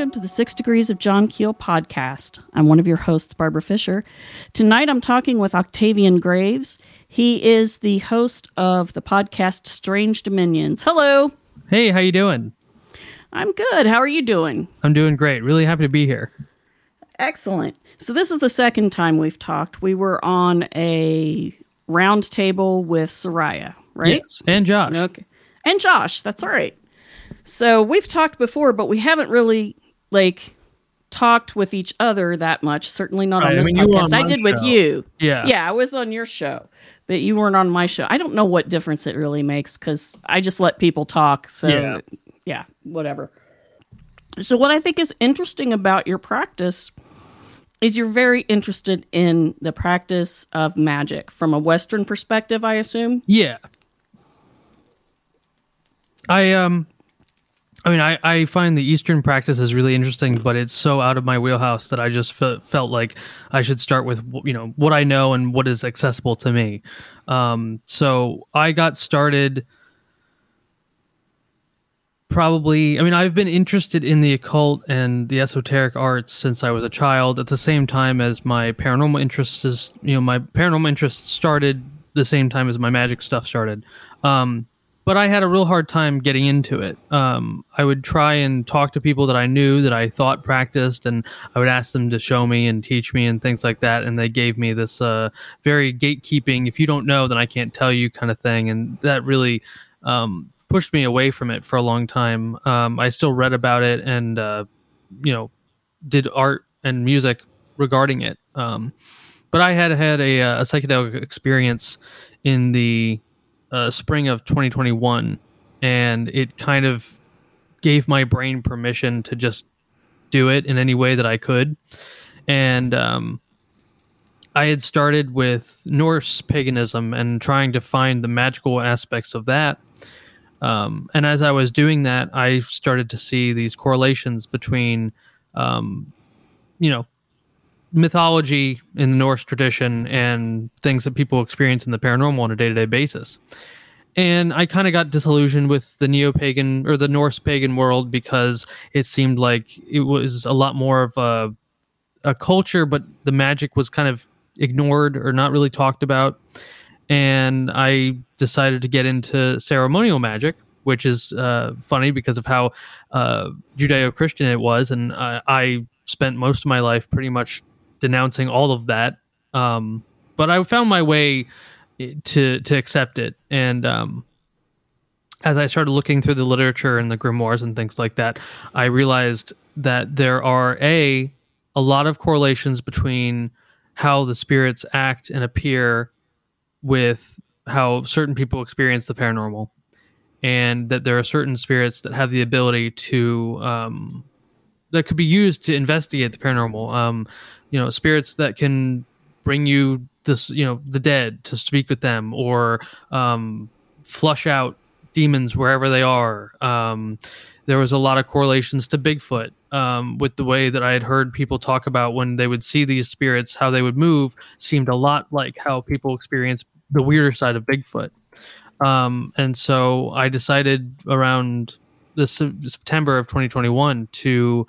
welcome to the Six Degrees of John Keel podcast. I'm one of your hosts, Barbara Fisher. Tonight I'm talking with Octavian Graves. He is the host of the podcast Strange Dominions. Hello. Hey, how you doing? I'm good. How are you doing? I'm doing great. Really happy to be here. Excellent. So this is the second time we've talked. We were on a round table with Seriah, right? Yes, and Josh. Okay. And Josh, that's all right. So we've talked before, but we haven't really like talked with each other that much. Certainly not Right, on I this mean, podcast. I did with show. you. Yeah. Yeah, I was on your show, but you weren't on my show. I don't know what difference it really makes because I just let people talk. So Yeah. yeah, whatever. So what I think is interesting about your practice is you're very interested in the practice of magic from a Western perspective, I assume. Yeah. I um I mean I I find the eastern practices really interesting, but it's so out of my wheelhouse that I just fe- felt like I should start with you know what I know and what is accessible to me. Um so I got started probably i mean i've been interested in the occult and the esoteric arts since i was a child at the same time as my paranormal interests is you know my paranormal interests started the same time as my magic stuff started um, but i had a real hard time getting into it um, i would try and talk to people that i knew that i thought practiced and i would ask them to show me and teach me and things like that and they gave me this uh, very gatekeeping if you don't know then i can't tell you kind of thing and that really um, pushed me away from it for a long time. Um, I still read about it and uh, you know did art and music regarding it. Um, but I had had a, uh, a psychedelic experience in the uh, spring of 2021, and it kind of gave my brain permission to just do it in any way that I could. And um, I had started with Norse paganism and trying to find the magical aspects of that. Um, and as I was doing that, I started to see these correlations between, um, you know, mythology in the Norse tradition and things that people experience in the paranormal on a day to day basis. And I kind of got disillusioned with the neo pagan or the Norse pagan world because it seemed like it was a lot more of a, a culture, but the magic was kind of ignored or not really talked about and I decided to get into ceremonial magic, which is uh, funny because of how uh, Judeo-Christian it was, and I, I spent most of my life pretty much denouncing all of that. Um, but I found my way to to accept it, and um, as I started looking through the literature and the grimoires and things like that, I realized that there are a a lot of correlations between how the spirits act and appear with how certain people experience the paranormal. And that there are certain spirits that have the ability to um, that could be used to investigate the paranormal. Um, you know spirits that can bring you this you know the dead to speak with them or um, flush out demons wherever they are. Um, there was a lot of correlations to bigfoot um, with the way that i had heard people talk about when they would see these spirits how they would move seemed a lot like how people experience the weirder side of bigfoot. Um, and so i decided around the Se- september of 2021 to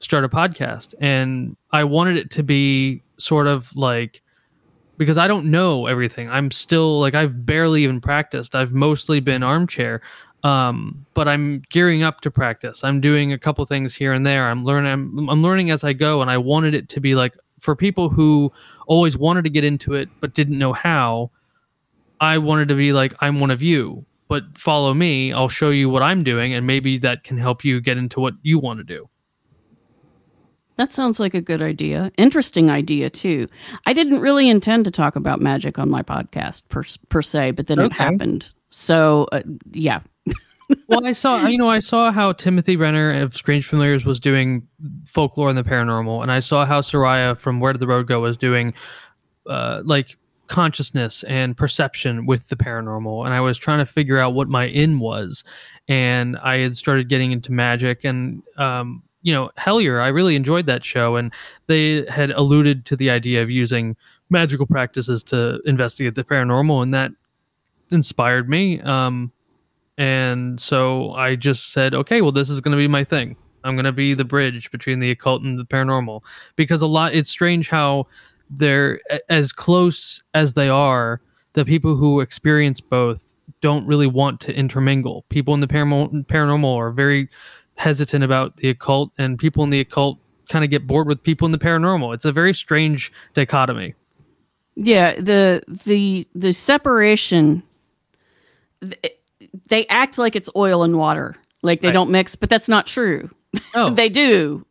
start a podcast and i wanted it to be sort of like because I don't know everything. I'm still like I've barely even practiced. I've mostly been armchair. Um, but I'm gearing up to practice. I'm doing a couple things here and there. I'm learning I'm, I'm learning as I go and I wanted it to be like for people who always wanted to get into it but didn't know how. I wanted to be like I'm one of you, but follow me. I'll show you what I'm doing and maybe that can help you get into what you want to do. That sounds like a good idea. Interesting idea too. I didn't really intend to talk about magic on my podcast per per se, but then it happened. So uh, yeah, well, I saw, you know, I saw how Timothy Renner of Strange Familiars was doing folklore and the paranormal, and I saw how Seriah from Where Did the Road Go was doing, uh, like consciousness and perception with the paranormal, and I was trying to figure out what my in was, and I had started getting into magic and. Um, you know, Hellier, I really enjoyed that show, and they had alluded to the idea of using magical practices to investigate the paranormal, and that inspired me. Um, and so I just said, okay, well, this is going to be my thing. I'm going to be the bridge between the occult and the paranormal because a lot it's strange how they're as close as they are, the people who experience both don't really want to intermingle. People in the paranormal, paranormal are very hesitant about the occult and people in the occult kind of get bored with people in the paranormal. It's a very strange dichotomy. Yeah, the the the separation they act like it's oil and water. Like they Right. don't mix, but that's not true. Oh, they do.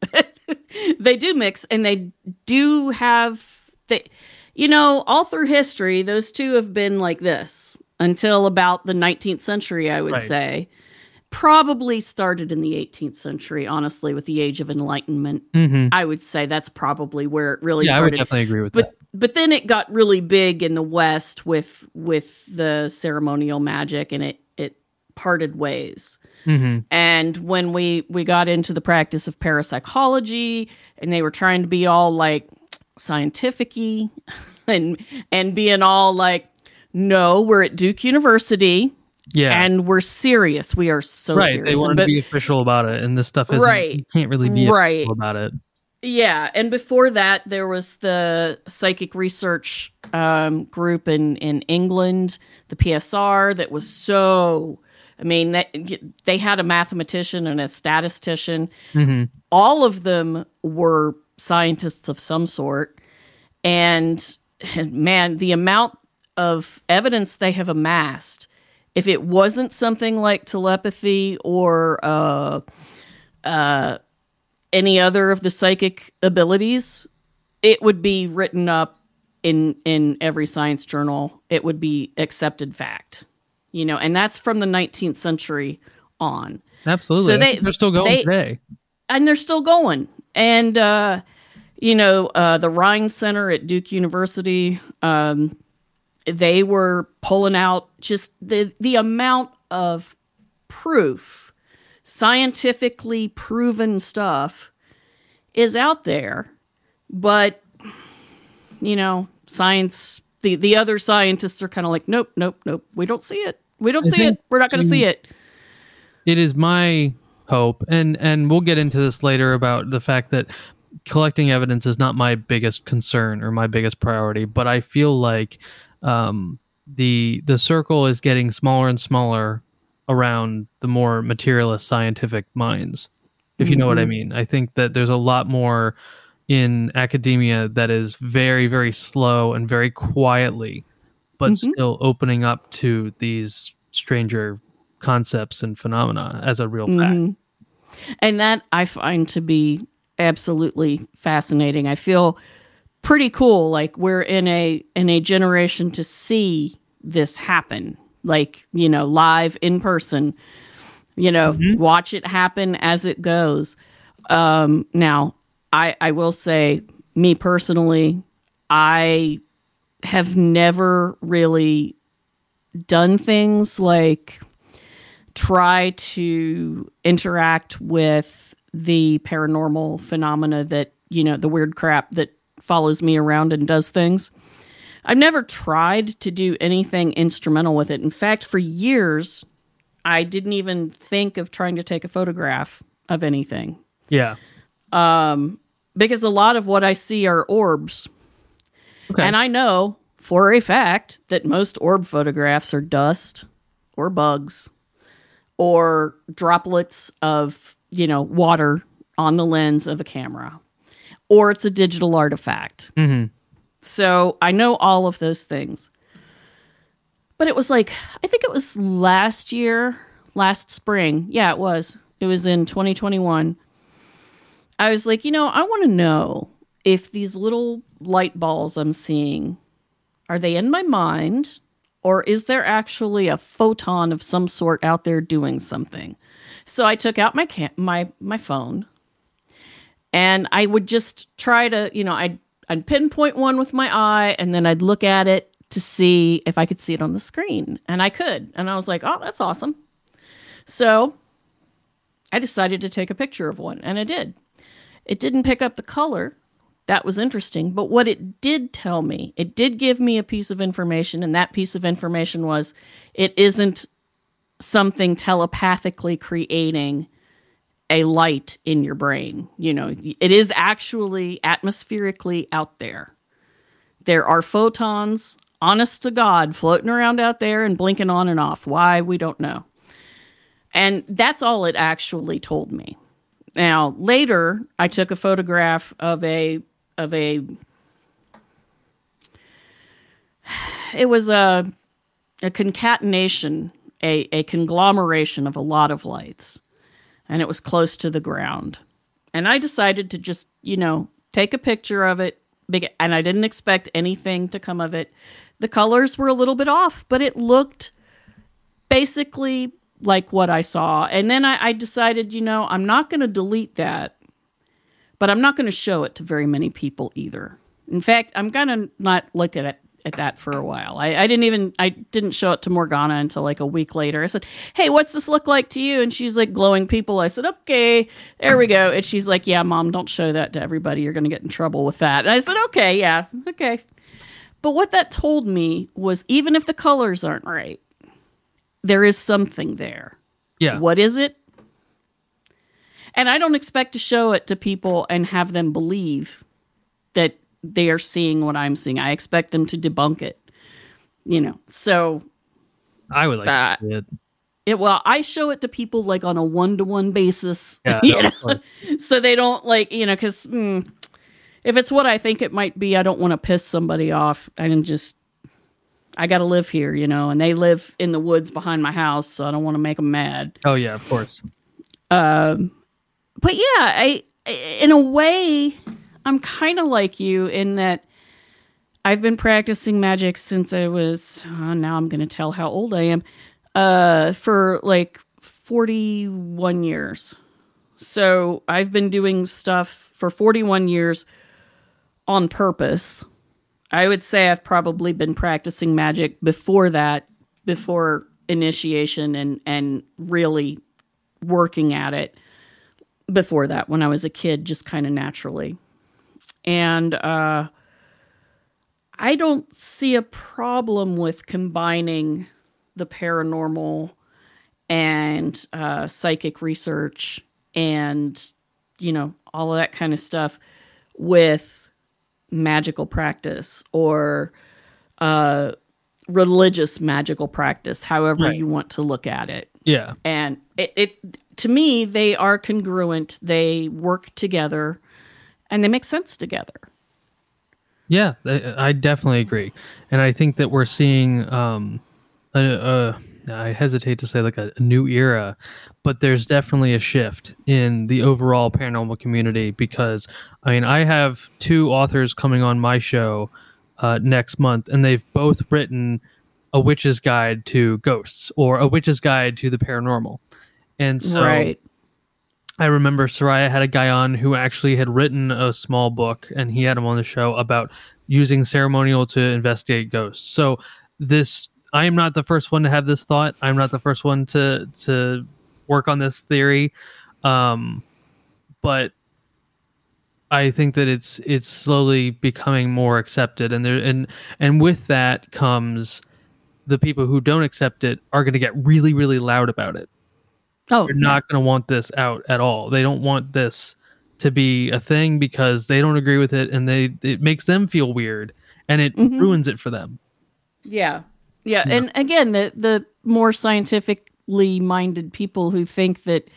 they do mix and they do have they you know, all through history those two have been like this until about the 19th century, I would Right. say. Probably started in the 18th century, honestly, with the age of enlightenment. mhm. I would say that's probably where it really yeah, I would started definitely agree with but but then it got really big in the west with with the ceremonial magic and it it parted ways that. hmm and when we we got into the practice of parapsychology and they were trying to be all like scientific-y and and being all like no we're at duke university Yeah, and we're serious we are so right. serious They wanted but- to be official about it, and this stuff is Right. You can't really be Right. official about it. Yeah, and before that, there was the psychic research um, group in in England, the PSR, that was so. I mean, that, they had a mathematician and a statistician. hmm All of them were scientists of some sort, and man, the amount of evidence they have amassed. If it wasn't something like telepathy or uh, uh, any other of the psychic abilities, it would be written up in in every science journal. It would be accepted fact, you know, and that's from the 19th century on, Absolutely. So they, they're still going they- today. and they're still going. And uh, you know, uh, the Rhine Center at Duke University, um, they were pulling out just the the amount of proof, scientifically proven stuff, is out there, but you know, science. The, the other scientists are kind of like, nope, nope, nope. We don't see it. We don't I see it. We're not going to see it. it is my hope and and we'll get into this later about the fact that collecting evidence is not my biggest concern or my biggest priority but i feel like um the the circle is getting smaller and smaller around the more materialist scientific minds if you know what i Mhm. mean i think that there's a lot more in academia that is very very slow and very quietly but Mhm. still opening up to these stranger concepts and phenomena as a real fact. Mhm. And that I find to be absolutely fascinating. I feel pretty cool like we're in a in a generation to see this happen. Like, you know, live in person. You know, Mhm. watch it happen as it goes. Um now, I I will say me personally, I have never really done things like try to interact with the paranormal phenomena that, you know, the weird crap that follows me around and does things. I've never tried to do anything instrumental with it. In fact, for years, I didn't even think of trying to take a photograph of anything. Yeah. Um, because a lot of what I see are orbs. Okay. And I know for a fact that most orb photographs are dust or bugs or droplets of, you know, water on the lens of a camera or it's a digital artifact. hmm So I know all of those things. But it was like, I think it was last year, last spring. Yeah, it was. It was in 2021. I was like, you know, I want to know if these little light balls I'm seeing are they in my mind or is there actually a photon of some sort out there doing something? So I took out my cam- my my phone and I would just try to, you know, I'd I'd pinpoint one with my eye and then I'd look at it to see if I could see it on the screen. And I could. And I was like, "Oh, that's awesome." So, I decided to take a picture of one and I did. It didn't pick up the color. That was interesting, but what it did tell me, it did give me a piece of information and that piece of information was it isn't something telepathically creating a light in your brain. You know, it is actually atmospherically out there. There are photons, honest to God, floating around out there and blinking on and off. Why, we don't know. And that's all it actually told me. Now, later, I took a photograph of a of a it was a a concatenation, a, a conglomeration of a lot of lights. And it was close to the ground. And I decided to just, you know, take a picture of it. And I didn't expect anything to come of it. The colors were a little bit off, but it looked basically like what I saw. And then I, I decided, you know, I'm not going to delete that, but I'm not going to show it to very many people either. In fact, I'm going to not look at it at that for a while. I, I didn't even I didn't show it to Morgana until like a week later. I said, "Hey, what's this look like to you?" And she's like glowing people. I said, "Okay, there we go." And she's like, "Yeah, mom, don't show that to everybody. You're going to get in trouble with that." And I said, "Okay, yeah, okay." But what that told me was even if the colors aren't right, there is something there. Yeah. What is it? And I don't expect to show it to people and have them believe that they are seeing what I'm seeing. I expect them to debunk it. You know. So I would like That- to see it. it well, I show it to people like on a one-to-one basis. Yeah, no, so they don't like you know because mm, if it's what i think it might be i don't want to piss somebody off i can just i gotta live here you know and they live in the woods behind my house so i don't want to make them mad Oh yeah, of course. um but yeah i in a way i'm kind of like you in that i've been practicing magic since i was uh, now i'm gonna tell how old i am uh for like 41 years so I've been doing stuff for 41 years on purpose. I would say I've probably been practicing magic before that, before initiation and and really working at it before that when I was a kid just kind of naturally. And uh I don't see a problem with combining the paranormal and uh, psychic research and you know all of that kind of stuff with magical practice or uh religious magical practice however Right. you want to look at it Yeah. and it, it to me they are congruent they work together and they make sense together. Yeah, I I definitely agree, and I think that we're seeing um, a, a I hesitate to say like a, a new era, but there's definitely a shift in the overall paranormal community because I mean I have two authors coming on my show uh, next month, and they've both written a witch's guide to ghosts or a witch's guide to the paranormal, and so right I remember Seriah had a guy on who actually had written a small book, and he had him on the show about using ceremonial to investigate ghosts. So this, I am not the first one to have this thought. I'm not the first one to to work on this theory, um, but I think that it's it's slowly becoming more accepted, and there and and with that comes the people who don't accept it are going to get really really loud about it oh they're not going to want this out at all. They don't want this to be a thing because they don't agree with it and they it makes them feel weird and it Mhm. ruins it for them. Yeah. Yeah. Yeah. And again, the the more scientifically minded people who think that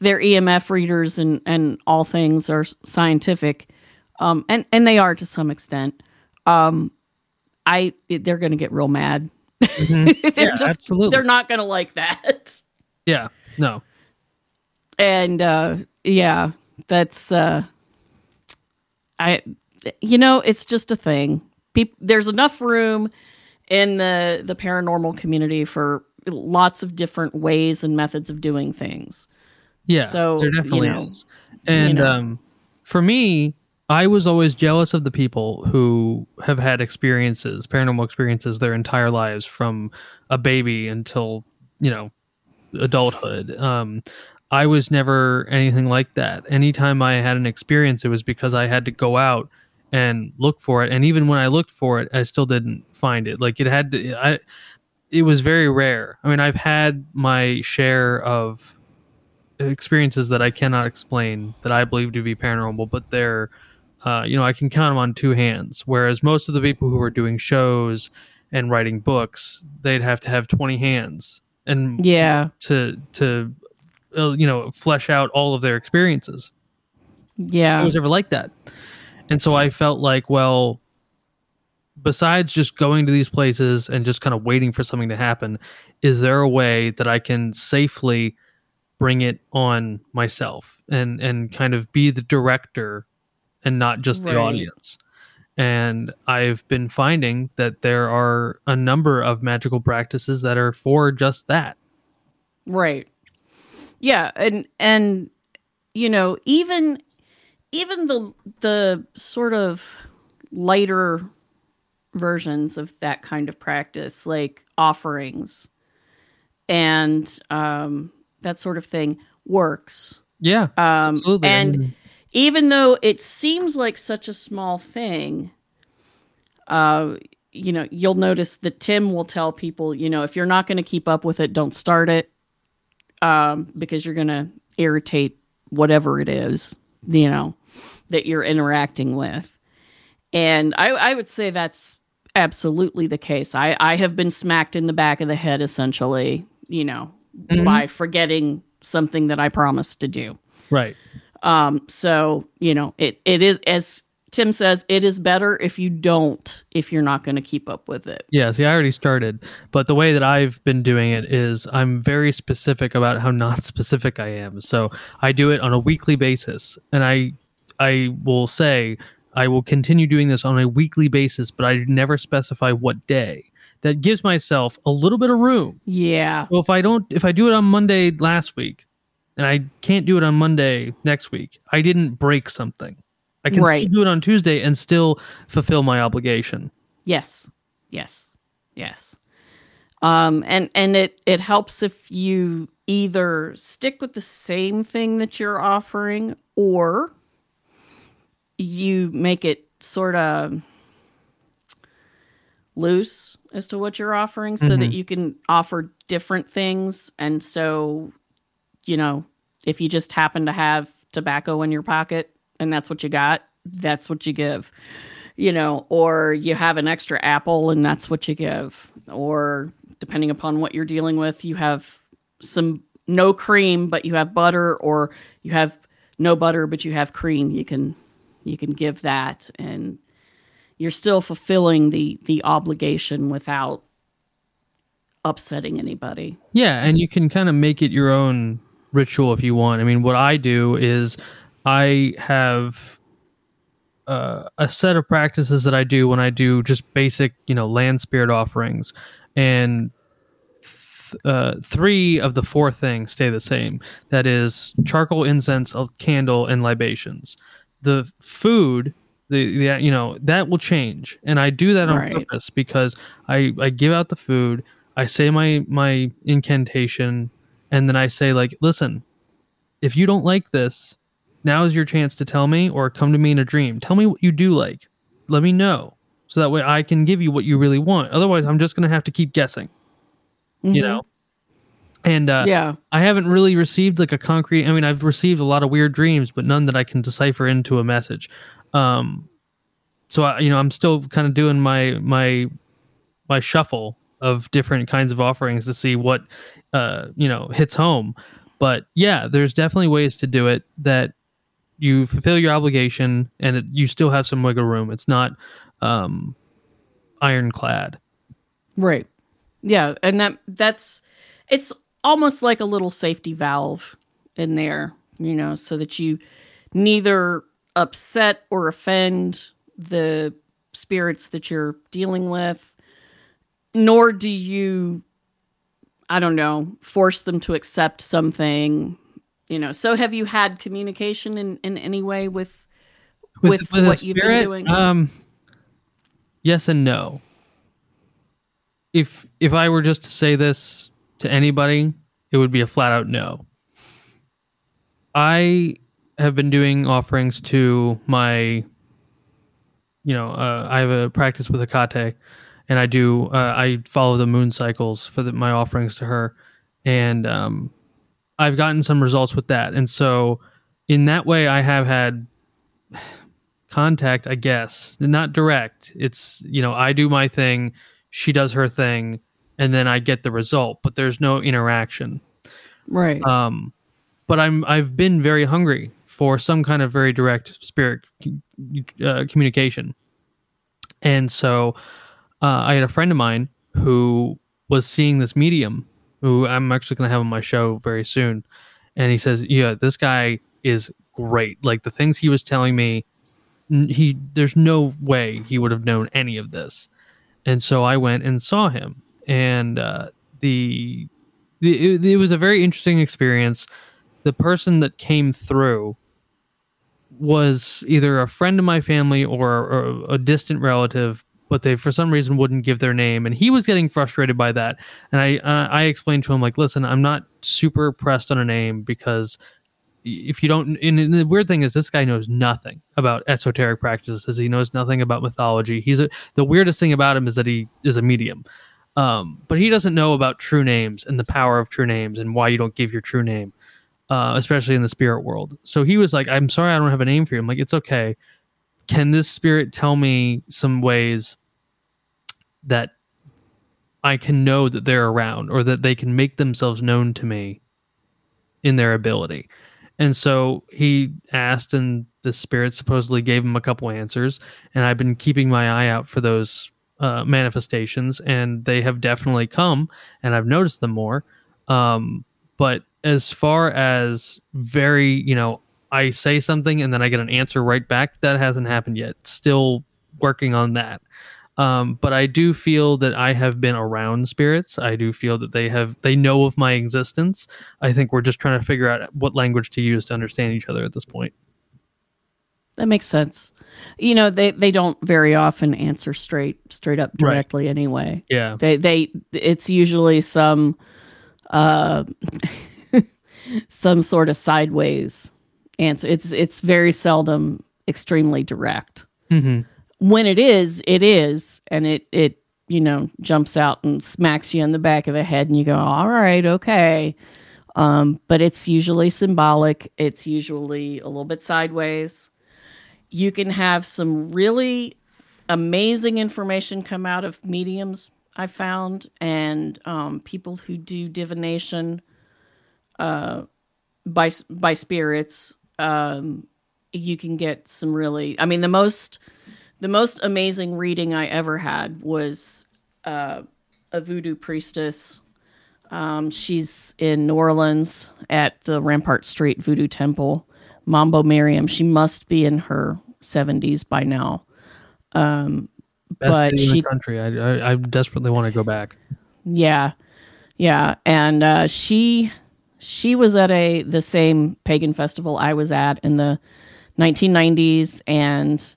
their EMF readers and, and all things are scientific, um, and, and they are to some extent, um, I they're gonna get real mad. Mhm. they're Yeah, just absolutely. they're not gonna like that. Yeah. No. and uh yeah that's uh i you know it's just a thing Peop- there's enough room in the the paranormal community for lots of different ways and methods of doing things Yeah. So, there you definitely know, is. And know. um for me, I was always jealous of the people who have had experiences, paranormal experiences their entire lives from a baby until, you know, adulthood. Um I was never anything like that. Anytime I had an experience, it was because I had to go out and look for it. And even when I looked for it, I still didn't find it. Like it had to, I, it was very rare. I mean, I've had my share of experiences that I cannot explain that I believe to be paranormal, but they're, uh, you know, I can count them on two hands. Whereas most of the people who are doing shows and writing books, they'd have to have 20 hands and Yeah. to to uh, you know flesh out all of their experiences. Yeah. I was ever like that. And so I felt like, well, besides just going to these places and just kind of waiting for something to happen, is there a way that I can safely bring it on myself and and kind of be the director and not just the Right. audience? And I've been finding that there are a number of magical practices that are for just that. Right. Yeah, and and you know, even even the the sort of lighter versions of that kind of practice, like offerings and um that sort of thing works. Yeah, Um absolutely. And even though it seems like such a small thing, uh, you know, you'll notice that Tim will tell people, you know, if you're not going to keep up with it, don't start it, um, because you're going to irritate whatever it is, you know, that you're interacting with. And I, I would say that's absolutely the case. I, I have been smacked in the back of the head, essentially, you know, Mhm. by forgetting something that I promised to do. right. Um, so you know, it it is as Tim says, it is better if you don't if you're not going to keep up with it. Yeah, see, I already started, but the way that I've been doing it is I'm very specific about how not specific I am. So I do it on a weekly basis, and I I will say I will continue doing this on a weekly basis, but I never specify what day. That gives myself a little bit of room. Yeah. Well, if I don't, if I do it on Monday last week, and I can't do it on Monday next week, I didn't break something. I can Right. still do it on Tuesday and still fulfill my obligation. Yes. Yes. Yes. Um, and and it it helps if you either stick with the same thing that you're offering or you make it sort of loose as to what you're offering so that Mhm. you can offer different things and so you know if you just happen to have tobacco in your pocket and that's what you got that's what you give you know or you have an extra apple and that's what you give or depending upon what you're dealing with you have some no cream but you have butter or you have no butter but you have cream you can you can give that. And you're still fulfilling the the obligation without upsetting anybody. Yeah, and you can kind of make it your own ritual if you want. I mean, what I do is I have uh, a set of practices that I do when I do just basic, you know, land spirit offerings, and th- uh, three of the four things stay the same. That is charcoal, incense, a candle, and libations. The food. The, the you know that will change and i do that on Right. purpose because i i give out the food I say my my incantation and then I say like, "Listen, if you don't like this, now is your chance to tell me or come to me in a dream. Tell me what you do like. Let me know so that way I can give you what you really want. Otherwise, I'm just going to have to keep guessing, you Mhm. know." And uh yeah I haven't really received like a concrete. I mean, I've received a lot of weird dreams, but none that I can decipher into a message. Um, so I, you know, I'm still kind of doing my my my shuffle of different kinds of offerings to see what uh you know hits home. But yeah, there's definitely ways to do it that you fulfill your obligation and it, you still have some wiggle room. It's not um ironclad. Right. Yeah, and that that's it's almost like a little safety valve in there, you know, so that you neither upset or offend the spirits that you're dealing with, nor do you I don't know, force them to accept something, you know. So have you had communication in in any way with with, a what you've been doing? Um, yes and no. If if I were just to say this to anybody, it would be a flat out no. I have been doing offerings to my, you know, uh, I have a practice with Hekate, and I do uh, I follow the moon cycles for the, my offerings to her, and um, I've gotten some results with that. And so in that way I have had contact, I guess. Not direct. It's, you know, I do my thing, she does her thing, and then I get the result, but there's no interaction. Right. Um but I'm I've been very hungry for some kind of very direct spirit uh, communication. And so uh, I had a friend of mine who was seeing this medium who I'm actually going to have on my show very soon. And he says, Yeah, this guy is great. Like the things he was telling me, he there's no way he would have known any of this. And so I went and saw him. And uh, the, the it, it was a very interesting experience. The person that came through was either a friend of my family or, or a distant relative but they for some reason wouldn't give their name. And he was getting frustrated by that. And i uh, i explained to him like listen i'm not super pressed on a name because if you don't and the weird thing is this guy knows nothing about esoteric practices. He knows nothing about mythology. He's a, the weirdest thing about him is that he is a medium. Um, but he doesn't know about true names and the power of true names and why you don't give your true name uh, especially in the spirit world. So he was like i'm sorry i don't have a name for you. I'm like it's okay can this spirit tell me some ways that I can know that they're around or that they can make themselves known to me in their ability. And so he asked, and the spirit supposedly gave him a couple answers. And I've been keeping my eye out for those uh, manifestations, and they have definitely come, and I've noticed them more. Um, but as far as very, you know, I say something and then I get an answer right back, that hasn't happened yet. Still working on that. Um, but I do feel that I have been around spirits. I do feel that they have they know of my existence. I think we're just trying to figure out what language to use to understand each other at this point. That makes sense. You know, they they don't very often answer straight straight up directly right. anyway. Yeah. They they it's usually some uh some sort of sideways answer. It's it's very seldom extremely direct. Mm-hmm when it is, it is, and it it you know jumps out and smacks you in the back of the head, and you go, all right, okay. Um, but it's usually symbolic. It's usually a little bit sideways. You can have some really amazing information come out of mediums. I found, and um, people who do divination uh, by by spirits. Um, you can get some really. I mean, the most the most amazing reading I ever had was uh, a voodoo priestess. Um, she's in New Orleans at the Rampart Street Voodoo Temple. Mambo Miriam. She must be in her 70s by now. Um, Best but city she, in the country. I, I, I, desperately want to go back. Yeah, yeah, and uh, she she was at a the same pagan festival I was at in the 1990s, and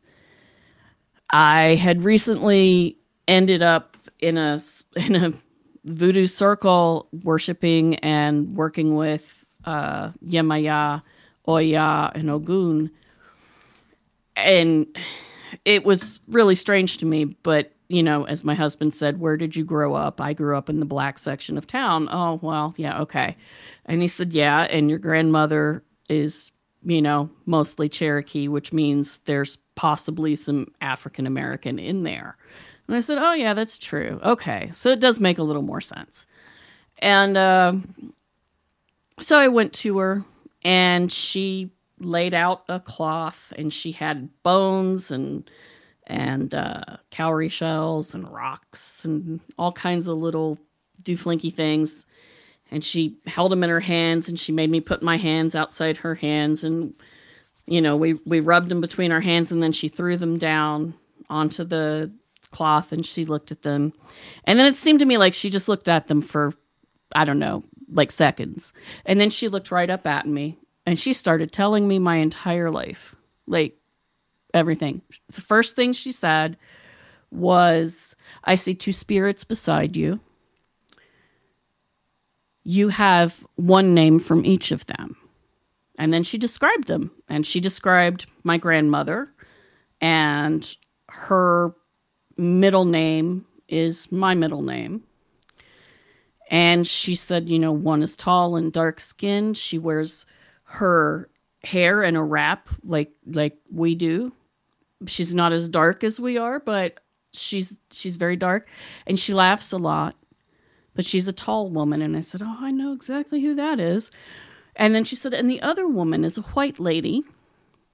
I had recently ended up in a in a voodoo circle worshiping and working with uh, Yemaya, Oya, and Ogun, and it was really strange to me. But you know, as my husband said, "Where did you grow up?" I grew up in the black section of town. Oh well, yeah, okay. And he said, "Yeah, and your grandmother is." You know, mostly Cherokee, which means there's possibly some African American in there. And I said, Oh, yeah, that's true. Okay. So it does make a little more sense. And uh, so I went to her and she laid out a cloth and she had bones and and uh, cowrie shells and rocks and all kinds of little dooflinky things. And she held them in her hands and she made me put my hands outside her hands and you know, we, we rubbed them between our hands and then she threw them down onto the cloth and she looked at them. And then it seemed to me like she just looked at them for, I don't know, like seconds. And then she looked right up at me and she started telling me my entire life, like everything. The first thing she said was, I see two spirits beside you. You have one name from each of them. And then she described them. And she described my grandmother, and her middle name is my middle name. And she said, you know, one is tall and dark skinned. She wears her hair in a wrap like like we do. She's not as dark as we are, but she's she's very dark and she laughs a lot. But she's a tall woman and I said, "Oh, I know exactly who that is." And then she said, "And the other woman is a white lady."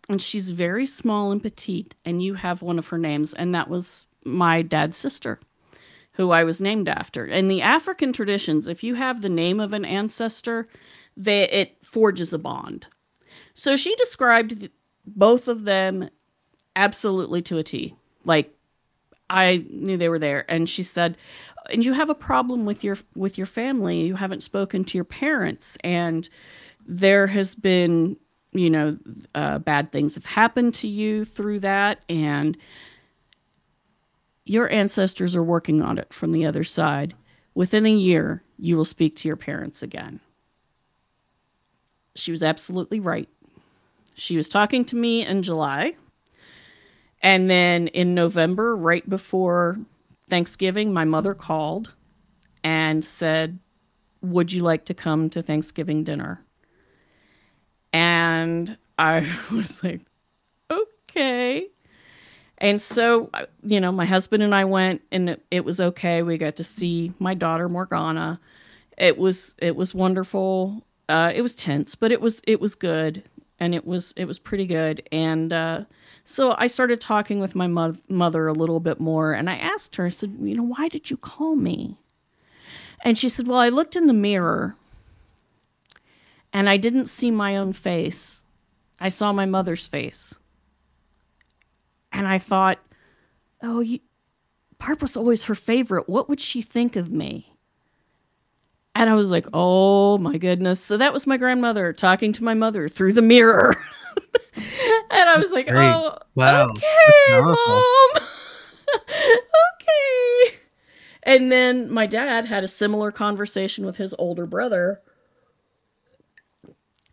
And she's very small and petite, and you have one of her names, and that was my dad's sister who I was named after. In the African traditions, if you have the name of an ancestor, they, it forges a bond. So she described both of them absolutely to a T. Like I knew they were there, and she said, "And you have a problem with your with your family. You haven't spoken to your parents, and there has been." You know, uh, bad things have happened to you through that, and your ancestors are working on it from the other side. Within a year, you will speak to your parents again. She was absolutely right. She was talking to me in July. And then in November, right before Thanksgiving, my mother called and said, Would you like to come to Thanksgiving dinner? And I was like, Okay. And so, you know, my husband and I went, and it, was okay. We got to see my daughter Morgana. It was it was wonderful. Uh, it was tense, but it was it was good, and it was it was pretty good. And uh, so I started talking with my mo- mother a little bit more, and I asked her. I said, you know, why did you call me? And she said, well, I looked in the mirror, and I didn't see my own face. I saw my mother's face and I thought, oh, you, Barb was always her favorite. What would she think of me? And I was like, oh my goodness. So that was my grandmother talking to my mother through the mirror. and I was like, Great. oh, wow. okay, mom. okay. And then my dad had a similar conversation with his older brother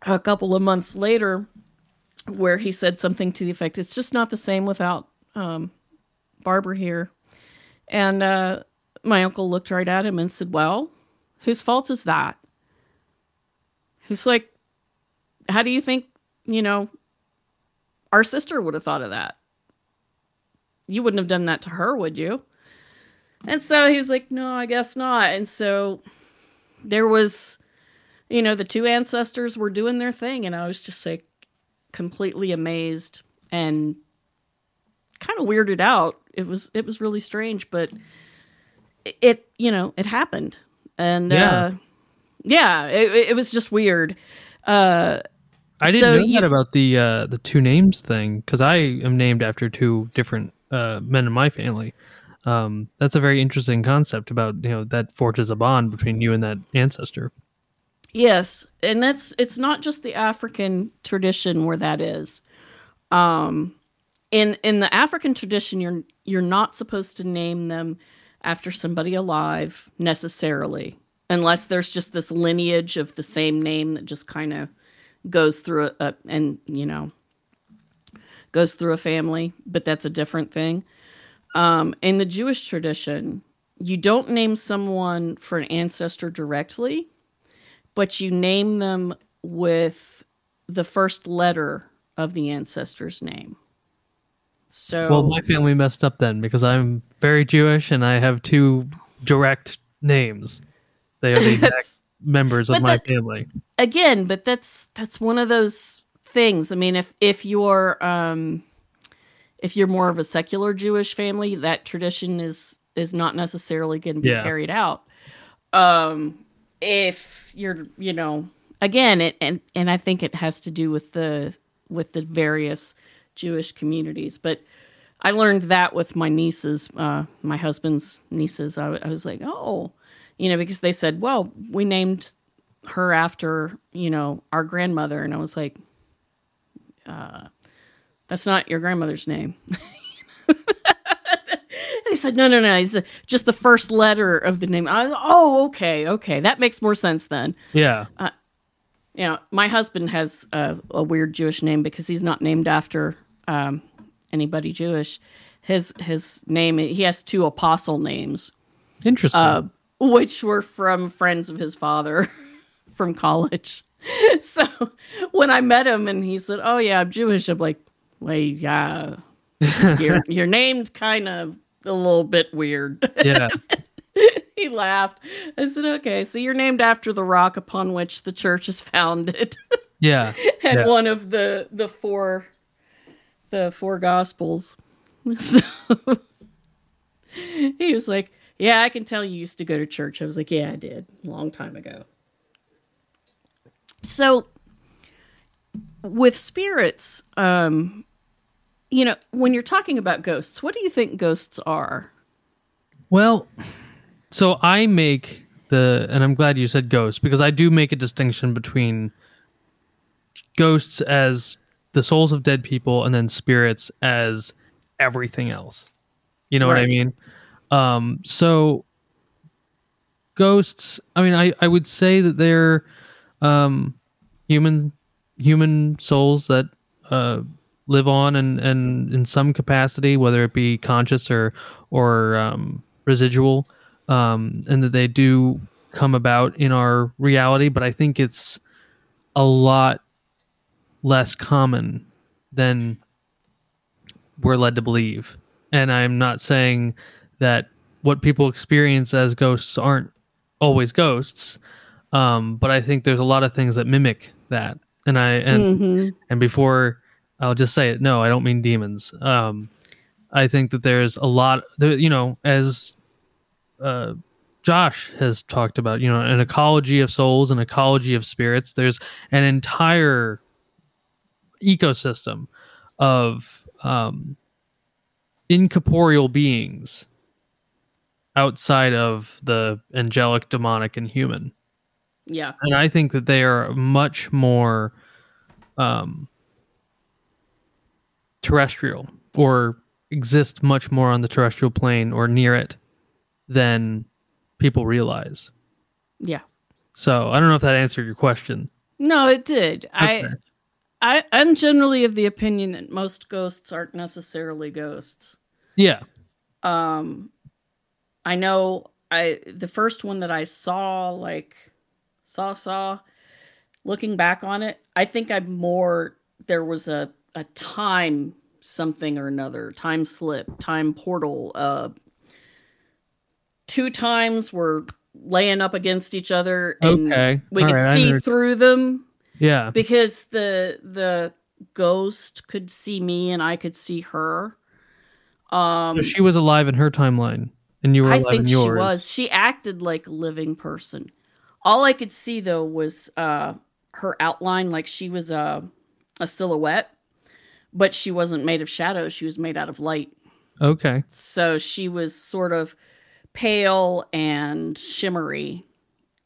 a couple of months later where he said something to the effect, "It's just not the same without um, Barbara here." And uh, my uncle looked right at him and said, "Well, whose fault is that?" He's like, "How do you think you know our sister would have thought of that? You wouldn't have done that to her, would you?" And so he's like, "No, I guess not." And so there was, you know, the two ancestors were doing their thing, and I was just like, completely amazed and kind of weirded out. It was it was really strange, but it, it you know it happened, and yeah, uh, yeah, it, it was just weird. Uh, I didn't so know you, that about the uh, the two names thing because I am named after two different uh, men in my family. Um, that's a very interesting concept about you know that forges a bond between you and that ancestor. Yes, and that's it's not just the African tradition where that is. Um, in in the African tradition, you're you're not supposed to name them after somebody alive necessarily, unless there's just this lineage of the same name that just kind of goes through a, and you know goes through a family, but that's a different thing. Um, in the Jewish tradition, you don't name someone for an ancestor directly but you name them with the first letter of the ancestor's name. So Well, my family messed up then because I'm very Jewish and I have two direct names. They are the exact members of my that, family. Again, but that's that's one of those things. I mean, if if you're um if you're more of a secular Jewish family, that tradition is is not necessarily going to be yeah. carried out. Um if you're you know again it and and i think it has to do with the with the various jewish communities but i learned that with my nieces uh my husband's nieces I, I was like oh you know because they said well we named her after you know our grandmother and i was like uh that's not your grandmother's name They said, no, no, no. It's just the first letter of the name. I, was, oh, okay, okay. That makes more sense then. Yeah. Uh, you know, my husband has a, a, weird Jewish name because he's not named after um, anybody Jewish. His his name he has two apostle names. Interesting. Uh, which were from friends of his father from college. So when I met him and he said, "Oh yeah, I'm Jewish," I'm like, "Wait, yeah, you're you're named kind of a little bit weird." Yeah. he laughed. I said, "Okay, so you're named after the rock upon which the church is founded." Yeah. and Yeah. one of the the four the four gospels. So he was like, "Yeah, I can tell you used to go to church." I was like, "Yeah, I did, a long time ago." So with spirits, um you know, when you're talking about ghosts, what do you think ghosts are? Well, so I make the, and I'm glad you said ghosts because I do make a distinction between ghosts as the souls of dead people and then spirits as everything else. You know what I mean? Um, so ghosts, I mean, I, I would say that they're um, human human souls that uh, live on and, and in some capacity, whether it be conscious or or um, residual, um, and that they do come about in our reality. But I think it's a lot less common than we're led to believe. And I'm not saying that what people experience as ghosts aren't always ghosts, um, but I think there's a lot of things that mimic that. And I and Mhm. and before I'll just say it, no, I don't mean demons. Um, I think that there's a lot, there, you know, as uh, Josh has talked about, you know, an ecology of souls, an ecology of spirits. There's an entire ecosystem of um, incorporeal beings outside of the angelic, demonic, and human Yeah. and I think that they are much more um, terrestrial or exist much more on the terrestrial plane or near it than people realize. Yeah. So I don't know if that answered your question. No, it did. I I I'm generally of the opinion that most ghosts aren't necessarily ghosts. Yeah. Um I know I the first one that I saw like saw saw looking back on it, I think I'm more there was a a time something or another, time slip, time portal uh two times were laying up against each other and Okay. we All could right, see through them yeah. because the the ghost could see me and I could see her. Um So she was alive in her timeline, and you were I think in she was. She acted like a living person. All I could see though was uh her outline like she was a a silhouette, but she wasn't made of shadows, she was made out of light. Okay. So she was sort of pale and shimmery.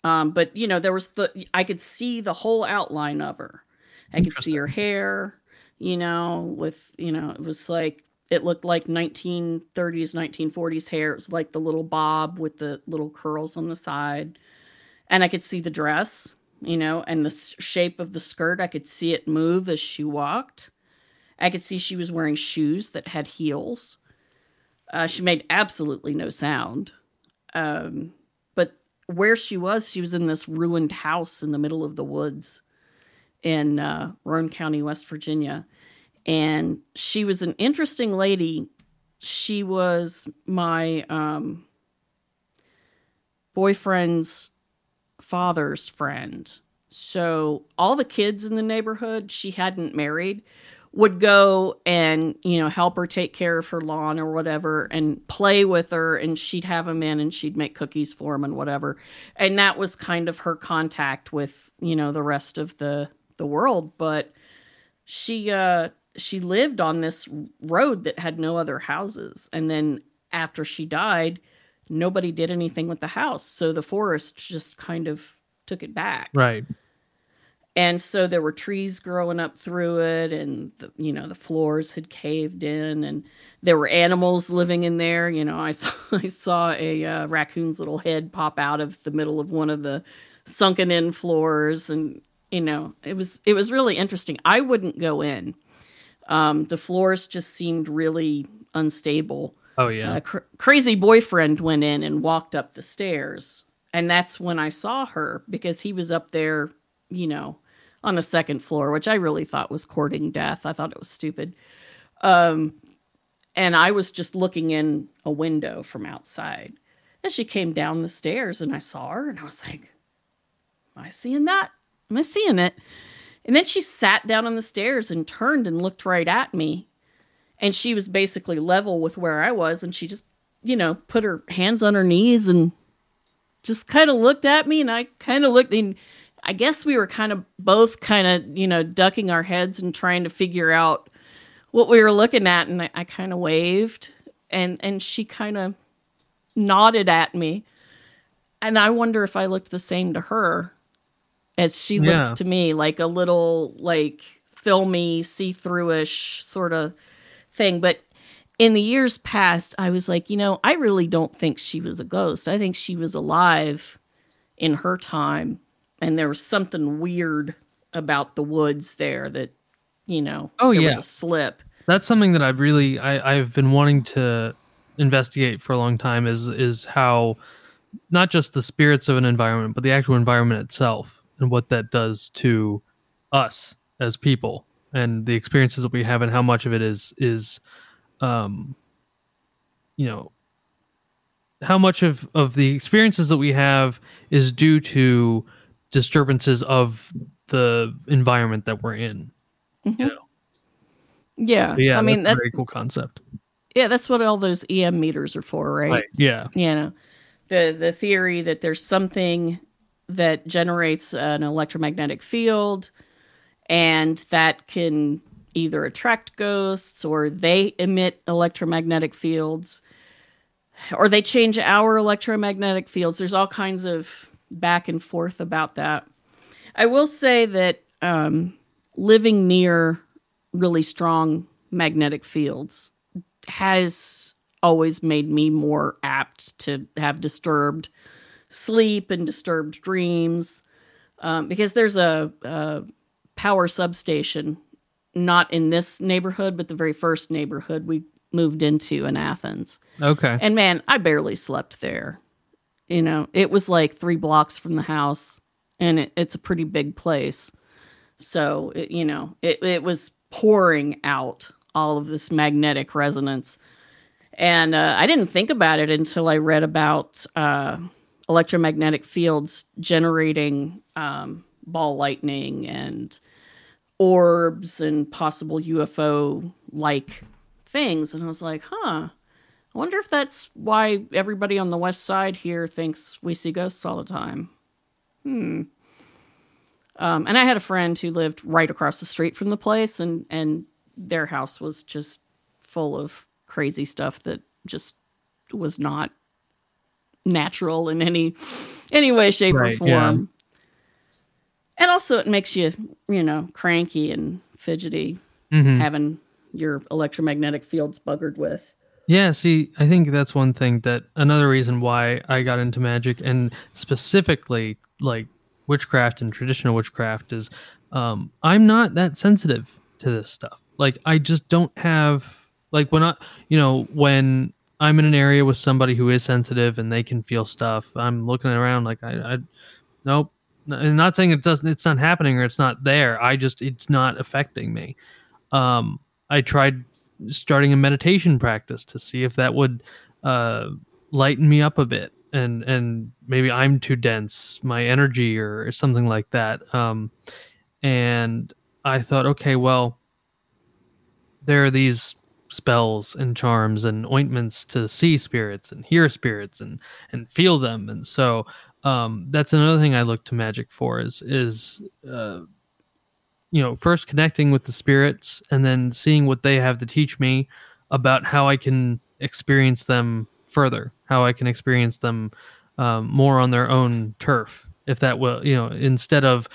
Um, but you know, there was the I could see the whole outline of her. I could see her hair, you know, with you know, it was like it looked like 1930s, 1940s hair. It was like the little bob with the little curls on the side. And I could see the dress, you know, and the shape of the skirt. I could see it move as she walked. I could see she was wearing shoes that had heels. Uh, she made absolutely no sound. Um, but where she was, she was in this ruined house in the middle of the woods in uh, Roane County, West Virginia. And she was an interesting lady. She was my um, boyfriend's father's friend. So all the kids in the neighborhood she hadn't married would go and you know help her take care of her lawn or whatever and play with her and she'd have them in and she'd make cookies for them and whatever and that was kind of her contact with you know the rest of the the world but she uh she lived on this road that had no other houses. And then after she died nobody did anything with the house. So the forest just kind of took it back. Right. and so there were trees growing up through it and the, you know the floors had caved in and there were animals living in there. You know i saw i saw a uh, raccoon's little head pop out of the middle of one of the sunken in floors. And you know it was it was really interesting. I wouldn't go in um, the floors just seemed really unstable. Oh yeah. a cr- crazy boyfriend went in and walked up the stairs. And that's when i saw her because he was up there you know on the second floor which i really thought was courting death. I thought it was stupid. Um and i was just looking in a window from outside. And she came down the stairs and i saw her and i was like am i seeing that? Am i seeing it and then she sat down on the stairs and turned and looked right at me. And she was basically level with where I was, and she just, you know, put her hands on her knees and just kind of looked at me, and I kind of looked, and I guess we were kind of both kind of, you know, ducking our heads and trying to figure out what we were looking at, and I, I kind of waved, and and she kind of nodded at me, and I wonder if I looked the same to her as she looked to me, like a little like filmy, see-through-ish sort of thing. But in the years past, I was like, you know, I really don't think she was a ghost. I think she was alive in her time. And there was something weird about the woods there that, you know, Oh, there yeah. was a slip. That's something that I've really I, I've been wanting to investigate for a long time is is how not just the spirits of an environment, but the actual environment itself and what that does to us as people and the experiences that we have and how much of it is is um you know how much of of the experiences that we have is due to disturbances of the environment that we're in Mhm. you know Yeah. yeah I mean, that's that, a very cool concept yeah, that's what all those EM meters are for, right? right yeah you know the the theory that there's something that generates an electromagnetic field and that can either attract ghosts or they emit electromagnetic fields or they change our electromagnetic fields. There's all kinds of back and forth about that. I will say that um, living near really strong magnetic fields has always made me more apt to have disturbed sleep and disturbed dreams um, because there's a, a power substation not in this neighborhood but the very first neighborhood we moved into in athens. Okay. And man i barely slept there. You know it was like three blocks from the house and it, it's a pretty big place. So it, you know it, it was pouring out all of this magnetic resonance. And uh, i didn't think about it until i read about uh, electromagnetic fields generating um, ball lightning and orbs and possible ufo like things and i was like huh I wonder if that's why everybody on the west side here thinks we see ghosts all the time. Hmm. Um, and I had a friend who lived right across the street from the place, and and their house was just full of crazy stuff that just was not natural in any any way, shape, Right, or form. yeah. And also, it makes you you know cranky and fidgety Mhm. having your electromagnetic fields buggered with. Yeah, see, I think that's one thing that another reason why I got into magic and specifically like witchcraft and traditional witchcraft is um I'm not that sensitive to this stuff. Like I just don't have like when I you know, when I'm in an area with somebody who is sensitive and they can feel stuff, I'm looking around like I I nope. I'm not saying it doesn't it's not happening or it's not there. I just it's not affecting me. Um I tried starting a meditation practice to see if that would uh, lighten me up a bit and and maybe I'm too dense my energy or something like that um, and I thought okay well there are these spells and charms and ointments to see spirits and hear spirits and and feel them. And so um, that's another thing I look to magic for is is uh, you know first connecting with the spirits and then seeing what they have to teach me about how i can experience them further how i can experience them um, more on their own turf if that will you know instead of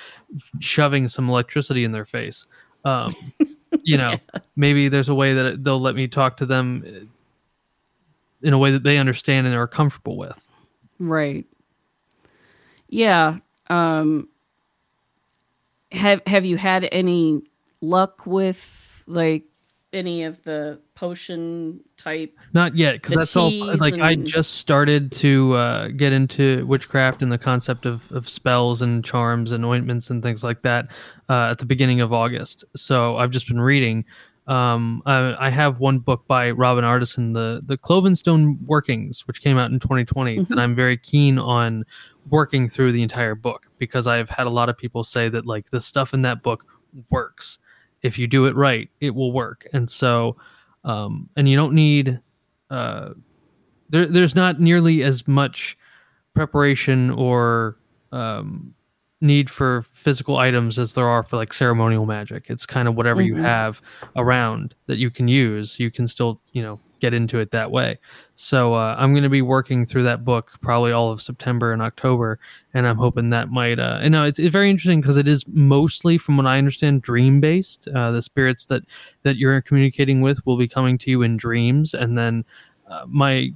shoving some electricity in their face. Um, you know maybe there's a way that they'll let me talk to them uh, in a way that they understand and are comfortable with Right. Yeah. Um have have you had any luck with like any of the potion type? Not yet, because that's all. Like I just started to uh, get into witchcraft and the concept of, of spells and charms and ointments and things like that uh, at the beginning of August. So I've just been reading. Um, I, I have one book by Robin Artisson, the the Clovenstone Workings, which came out in 2020, Mhm. and I'm very keen on working through the entire book because I've had a lot of people say that like the stuff in that book works. If you do it right, it will work. And so, um, and you don't need uh, there, there's not nearly as much preparation or um, need for physical items as there are for like ceremonial magic. It's kind of whatever you Mhm. have around that you can use. You can still, you know, get into it that way. So uh, I'm going to be working through that book probably all of September and October, and I'm hoping that might. Uh, and no, it's, it's very interesting because it is mostly, from what I understand, dream based. Uh, the spirits that that you're communicating with will be coming to you in dreams, and then uh, my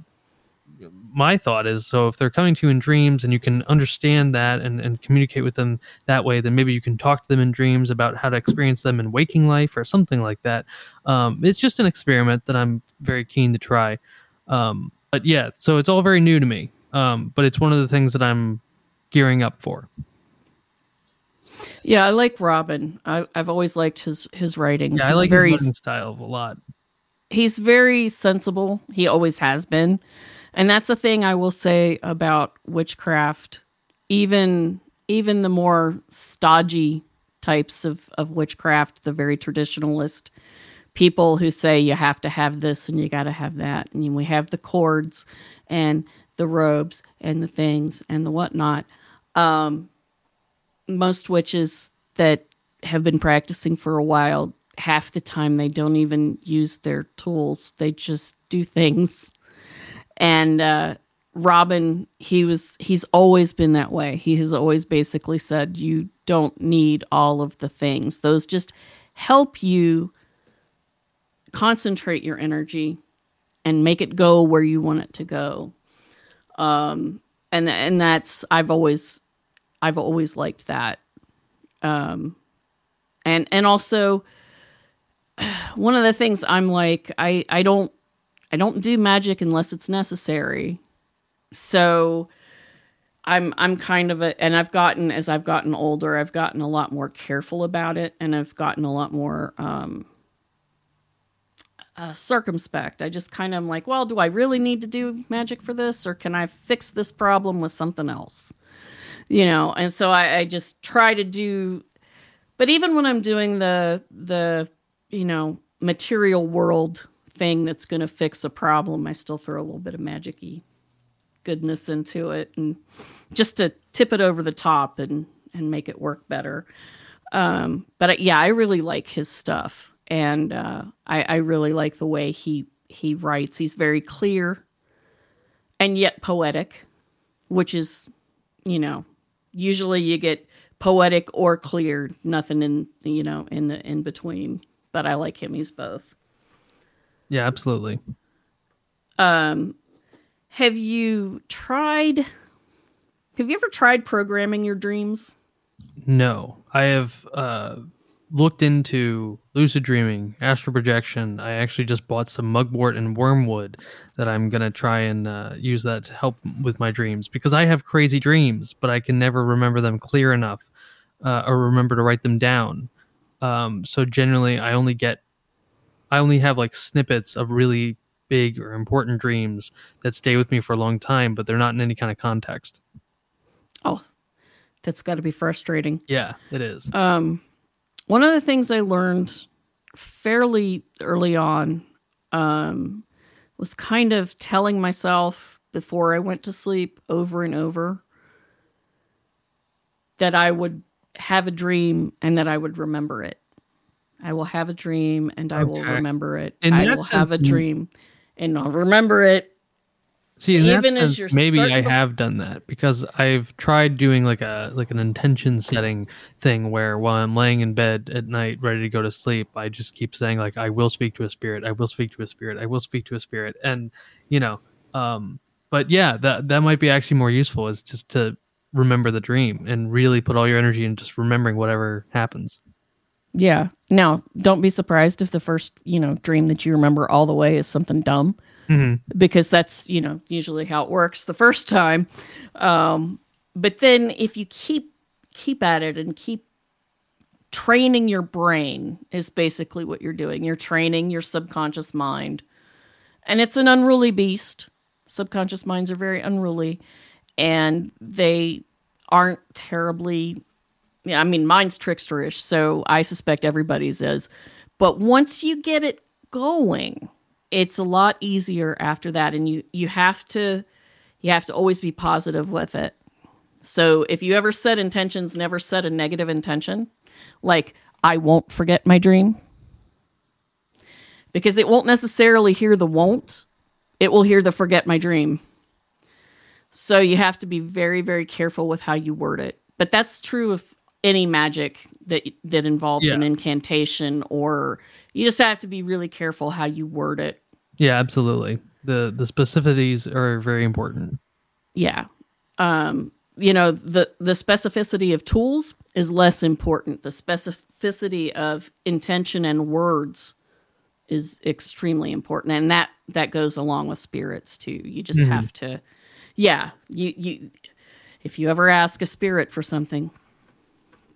my thought is so if they're coming to you in dreams and you can understand that and, and communicate with them that way then maybe you can talk to them in dreams about how to experience them in waking life or something like that um, it's just an experiment that i'm very keen to try um, but yeah so it's all very new to me um, but it's one of the things that i'm gearing up for Yeah, I like Robin. I, I've always liked his his writings. yeah i like very his writing style a lot he's very sensible. He always has been. And that's the thing I will say about witchcraft. Even even the more stodgy types of, of witchcraft, the very traditionalist people who say you have to have this and you got to have that. And we have the cords and the robes and the things and the whatnot. Um, most witches that have been practicing for a while, half the time they don't even use their tools. They just do things. And uh, Robin, he was he's always been that way. He has always basically said you don't need all of the things. Those just help you concentrate your energy and make it go where you want it to go. Um and and that's I've always I've always liked that. Um and and also one of the things I'm like I I don't I don't do magic unless it's necessary. So I'm I'm kind of a and I've gotten as I've gotten older, I've gotten a lot more careful about it and I've gotten a lot more um uh, circumspect. I just kind of am like, well, do I really need to do magic for this, or can I fix this problem with something else? You know, and so I, I just try to do. But even when I'm doing the the you know material world thing that's going to fix a problem, I still throw a little bit of magicy goodness into it, and just to tip it over the top and and make it work better. Um, but yeah, I really like his stuff, and uh, I, I really like the way he he writes. He's very clear, and yet poetic, which is, you know, usually you get poetic or clear, nothing in you know in the in between. But I like him. He's both. Yeah absolutely Um, have you tried? Have you ever tried programming your dreams? No, I have uh, looked into lucid dreaming, astral projection. I actually just bought some mugwort and wormwood that I'm gonna try and uh, use that to help with my dreams because I have crazy dreams, but I can never remember them clear enough uh, or remember to write them down. Um, so generally, I only get, I only have like snippets of really big or important dreams that stay with me for a long time, but they're not in any kind of context. Oh, that's got to be frustrating. Yeah, it is. Um, one of the things I learned fairly early on um, was kind of telling myself before I went to sleep over and over that I would have a dream and that I would remember it. I will have a dream and I will remember it. In I will have a dream and I'll remember it. See, in Even that as sense, you're maybe I have done that because I've tried doing like a like an intention setting thing where while I'm laying in bed at night ready to go to sleep, I just keep saying like I will speak to a spirit, I will speak to a spirit, I will speak to a spirit, and you know, um, but yeah, that that might be actually more useful is just to remember the dream and really put all your energy in just remembering whatever happens. Yeah. Now, don't be surprised if the first, you know, dream that you remember all the way is something dumb, hmm because that's, you know, usually how it works the first time. Um, but then if you keep keep at it and keep training your brain is basically what you're doing. You're training your subconscious mind. And it's an unruly beast. Subconscious minds are very unruly and they aren't terribly yeah, I mean mine's tricksterish, so I suspect everybody's is. But once you get it going, it's a lot easier after that and you you have to you have to always be positive with it. So if you ever set intentions, never set a negative intention, like I won't forget my dream. Because it won't necessarily hear the won't, it will hear the forget my dream. So you have to be very, very careful with how you word it. But that's true of any magic that that involves Yeah. an incantation or you just have to be really careful how you word it. Yeah, absolutely. The the specificities are very important. Yeah. Um, you know, the the specificity of tools is less important. The specificity of intention and words is extremely important. And that that goes along with spirits too. You just Mhm. have to yeah, you you if you ever ask a spirit for something,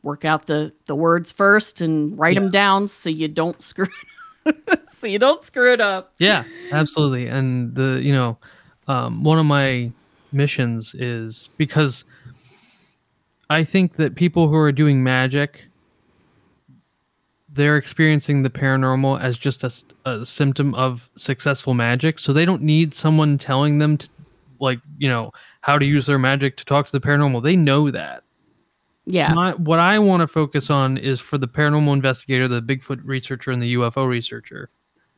work out the the words first and write them down so you don't screw so you don't screw it up. Yeah, absolutely. And the you know, um, one of my missions is because I think that people who are doing magic, they're experiencing the paranormal as just a symptom of successful magic. So they don't need someone telling them to, like you know, how to use their magic to talk to the paranormal. They know that. Yeah. My, what I want to focus on is for the paranormal investigator, the Bigfoot researcher, and the UFO researcher,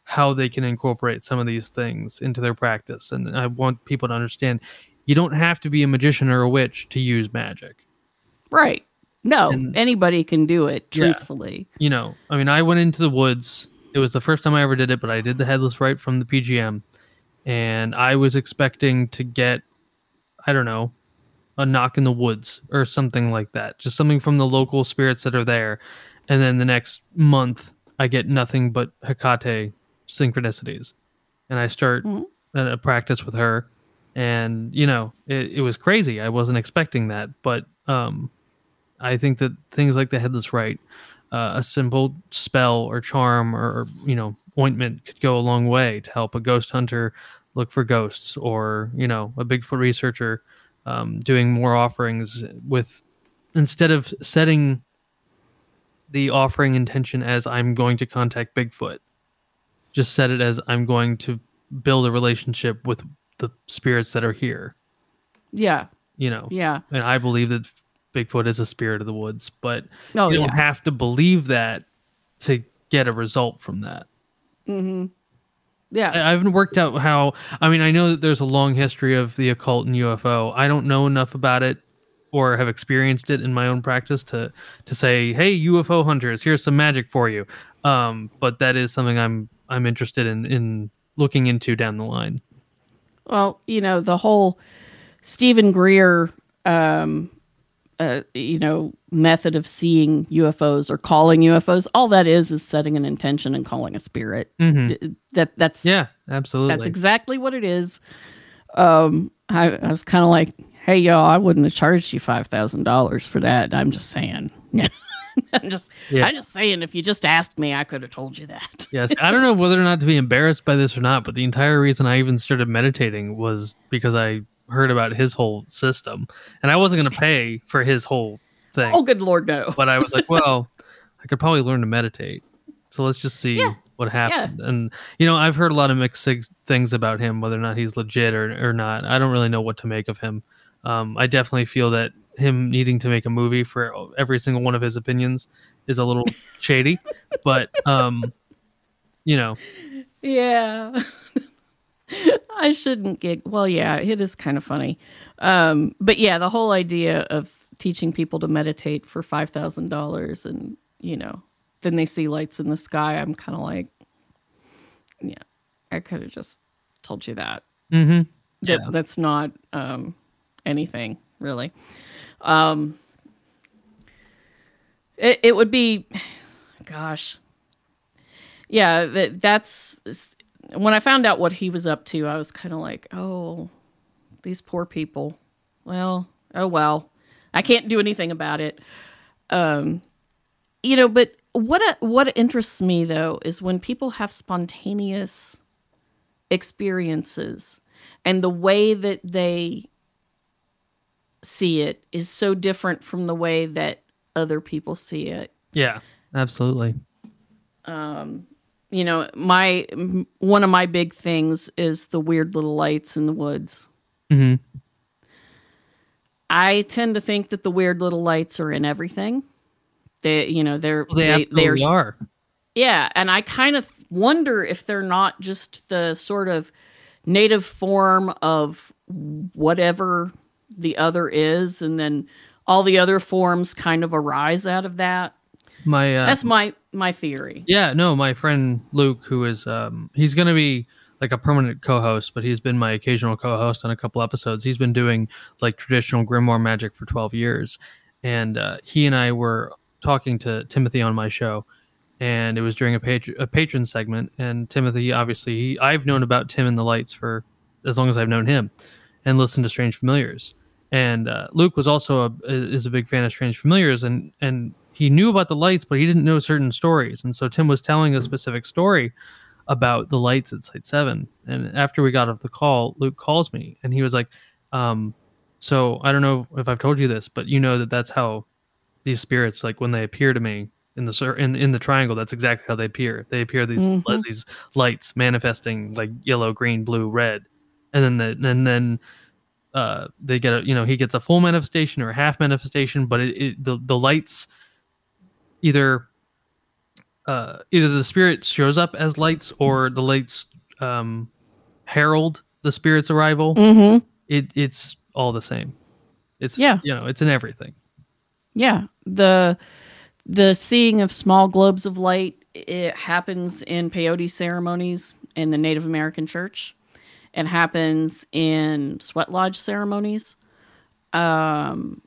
how they can incorporate some of these things into their practice. And I want people to understand you don't have to be a magician or a witch to use magic. Right. No, And- anybody can do it, Yeah. truthfully. You know, I mean, I went into the woods. It was the first time I ever did it, but I did the headless rite from the PGM. And I was expecting to get, I don't know, a knock in the woods or something like that. Just something from the local spirits that are there. And then the next month, I get nothing but Hekate synchronicities. And I start Mhm. a a practice with her. And, you know, it, it was crazy. I wasn't expecting that. But um, I think that things like the headless rite, uh, a simple spell or charm or, or, you know, ointment could go a long way to help a ghost hunter look for ghosts or, you know, a Bigfoot researcher um, doing more offerings with instead of setting the offering intention as I'm going to contact Bigfoot, just set it as I'm going to build a relationship with the spirits that are here. Yeah. You know, Yeah. and I believe that Bigfoot is a spirit of the woods, but Oh, you don't have to believe that to get a result from that. Mm-hmm. Yeah. I haven't worked out how. I mean, I know that there's a long history of the occult and UFO. I don't know enough about it or have experienced it in my own practice to to say, "Hey, UFO hunters, here's some magic for you." Um, but that is something I'm I'm interested in in looking into down the line. Well, you know, the whole Steven Greer, um, uh, you know, method of seeing UFOs or calling UFOs, all that is is setting an intention and calling a spirit. hmm That that's Yeah, absolutely. that's exactly what it is. Um, I, I was kind of like, hey, y'all, I wouldn't have charged you five thousand dollars for that. I'm just saying. I'm just, Yeah. I'm just saying. If you just asked me, I could have told you that. yes, I don't know whether or not to be embarrassed by this or not, but the entire reason I even started meditating was because I heard about his whole system, and I wasn't going to pay for his whole thing. Oh, good lord, no. but I was like, well, I could probably learn to meditate. So let's just see Yeah. what happened. And you know, I've heard a lot of mixed things about him, whether or not he's legit or or not. I don't really know what to make of him. Um, I definitely feel that him needing to make a movie for every single one of his opinions is a little shady. But um, you know, Yeah. I shouldn't get well, yeah, it is kind of funny. Um, but yeah, the whole idea of teaching people to meditate for five thousand dollars and you know, then they see lights in the sky, I'm kinda like Yeah, I could have just told you that. hmm That Yeah. that's not um anything, really. Um it, it would be gosh. Yeah, that, that's when I found out what he was up to, I was kind of like, oh, these poor people. Well, oh well. I can't do anything about it. Um, you know, but what a, what interests me though is when people have spontaneous experiences and the way that they see it is so different from the way that other people see it. Yeah, absolutely. Um, you know, my one of my big things is the weird little lights in the woods. hmm I tend to think that the weird little lights are in everything. They, you know, they're Well, they, absolutely are. Yeah, and I kind of wonder if they're not just the sort of native form of whatever the other is, and then all the other forms kind of arise out of that. My uh, That's my my theory. Yeah, no, my friend Luke, who is um, he's gonna be like a permanent co-host, but he's been my occasional co-host on a couple episodes. He's been doing like traditional grimoire magic for twelve years, and uh, he and I were talking to Timothy on my show, and it was during a patron a patron segment. And Timothy, obviously, he, I've known about Tim and the Lights for as long as I've known him, and listened to Strange Familiars. And uh, Luke was also a is a big fan of Strange Familiars, and and he knew about the lights, but he didn't know certain stories. And so Tim was telling a specific story about the lights at Site Seven. And after we got off the call, Luke calls me, and he was like, um, "So I don't know if I've told you this, but you know that that's how these spirits, like when they appear to me." In the in in the triangle, that's exactly how they appear. They appear these Mhm. as these lights manifesting like yellow, green, blue, red, and then the and then uh, they get a you know he gets a full manifestation or a half manifestation, but it, it the the lights either uh, either the spirit shows up as lights or the lights um, herald the spirit's arrival. Mm-hmm. It it's all the same. It's Yeah. you know it's in everything. Yeah, the the seeing of small globes of light it happens in peyote ceremonies in the Native American church. It happens in sweat lodge ceremonies. Um,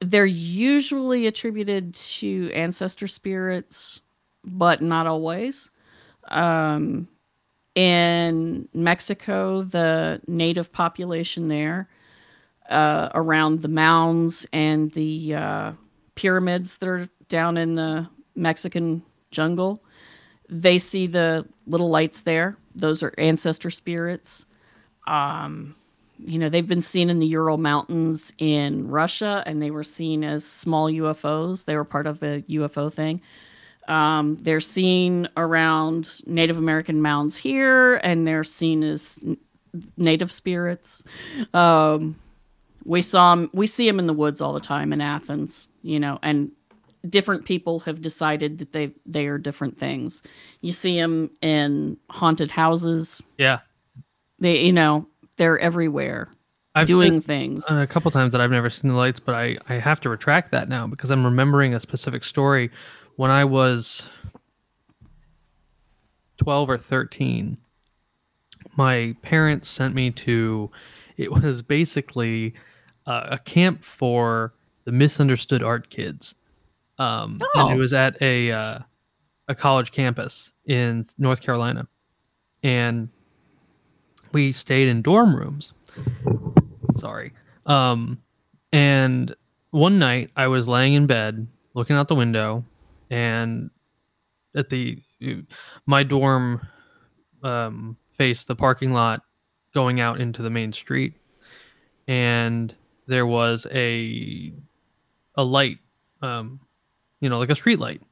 they're usually attributed to ancestor spirits, but not always. Um, in Mexico, the native population there, uh, around the mounds and the uh, pyramids that are down in the Mexican jungle. They see the little lights there. Those are ancestor spirits. Um, you know, they've been seen in the Ural Mountains in Russia, and they were seen as small UFOs. They were part of a UFO thing. Um, they're seen around Native American mounds here, and they're seen as n- native spirits. Um, we them. we see them in the woods all the time in Athens, you know, and different people have decided that they they are different things. You see them in haunted houses. Yeah, They, you know, they're everywhere I've doing things. a couple times that I've never seen the lights, but I I have to retract that now because I'm remembering a specific story when I was twelve or thirteen. My parents sent me to. It was basically uh, a camp for the misunderstood art kids. Um, and Oh. it was at a uh, a college campus in North Carolina, and we stayed in dorm rooms. Sorry. Um, and one night I was laying in bed, looking out the window, and at the my dorm um, faced the parking lot going out into the main street, and there was a a light, um, you know, like a street light.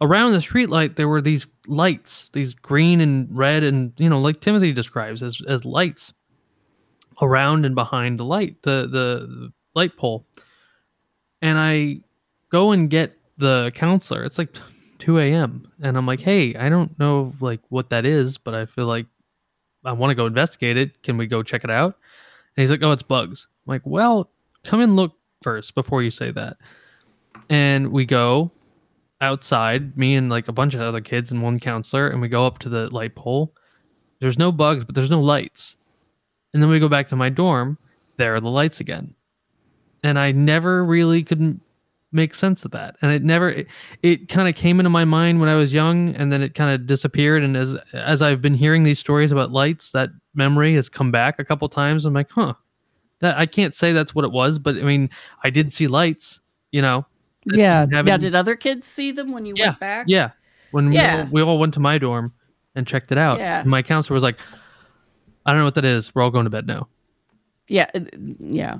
Around the street light, there were these lights, these green and red, and you know, like Timothy describes as as lights around and behind the light, the the, the light pole. And I go and get the counselor. It's like 2 a.m. and I'm like, hey, I don't know like what that is, but I feel like I want to go investigate it. Can we go check it out? And he's like, oh, it's bugs. I'm like, well, come and look first before you say that. And we go outside, me and like a bunch of other kids and one counselor, and we go up to the light pole. There's no bugs, but there's no lights. And then we go back to my dorm. There are the lights again. And I never really couldn't make sense of that and it never it, it kind of came into my mind when i was young and then it kind of disappeared and as as i've been hearing these stories about lights that memory has come back a couple times i'm like huh that i can't say that's what it was but i mean i did see lights you know Yeah. Yeah. Did other kids see them when you yeah went back? yeah when Yeah. We, all, we all went to my dorm and checked it out Yeah. my counselor was like i don't know what that is we're all going to bed now Yeah. uh, Yeah.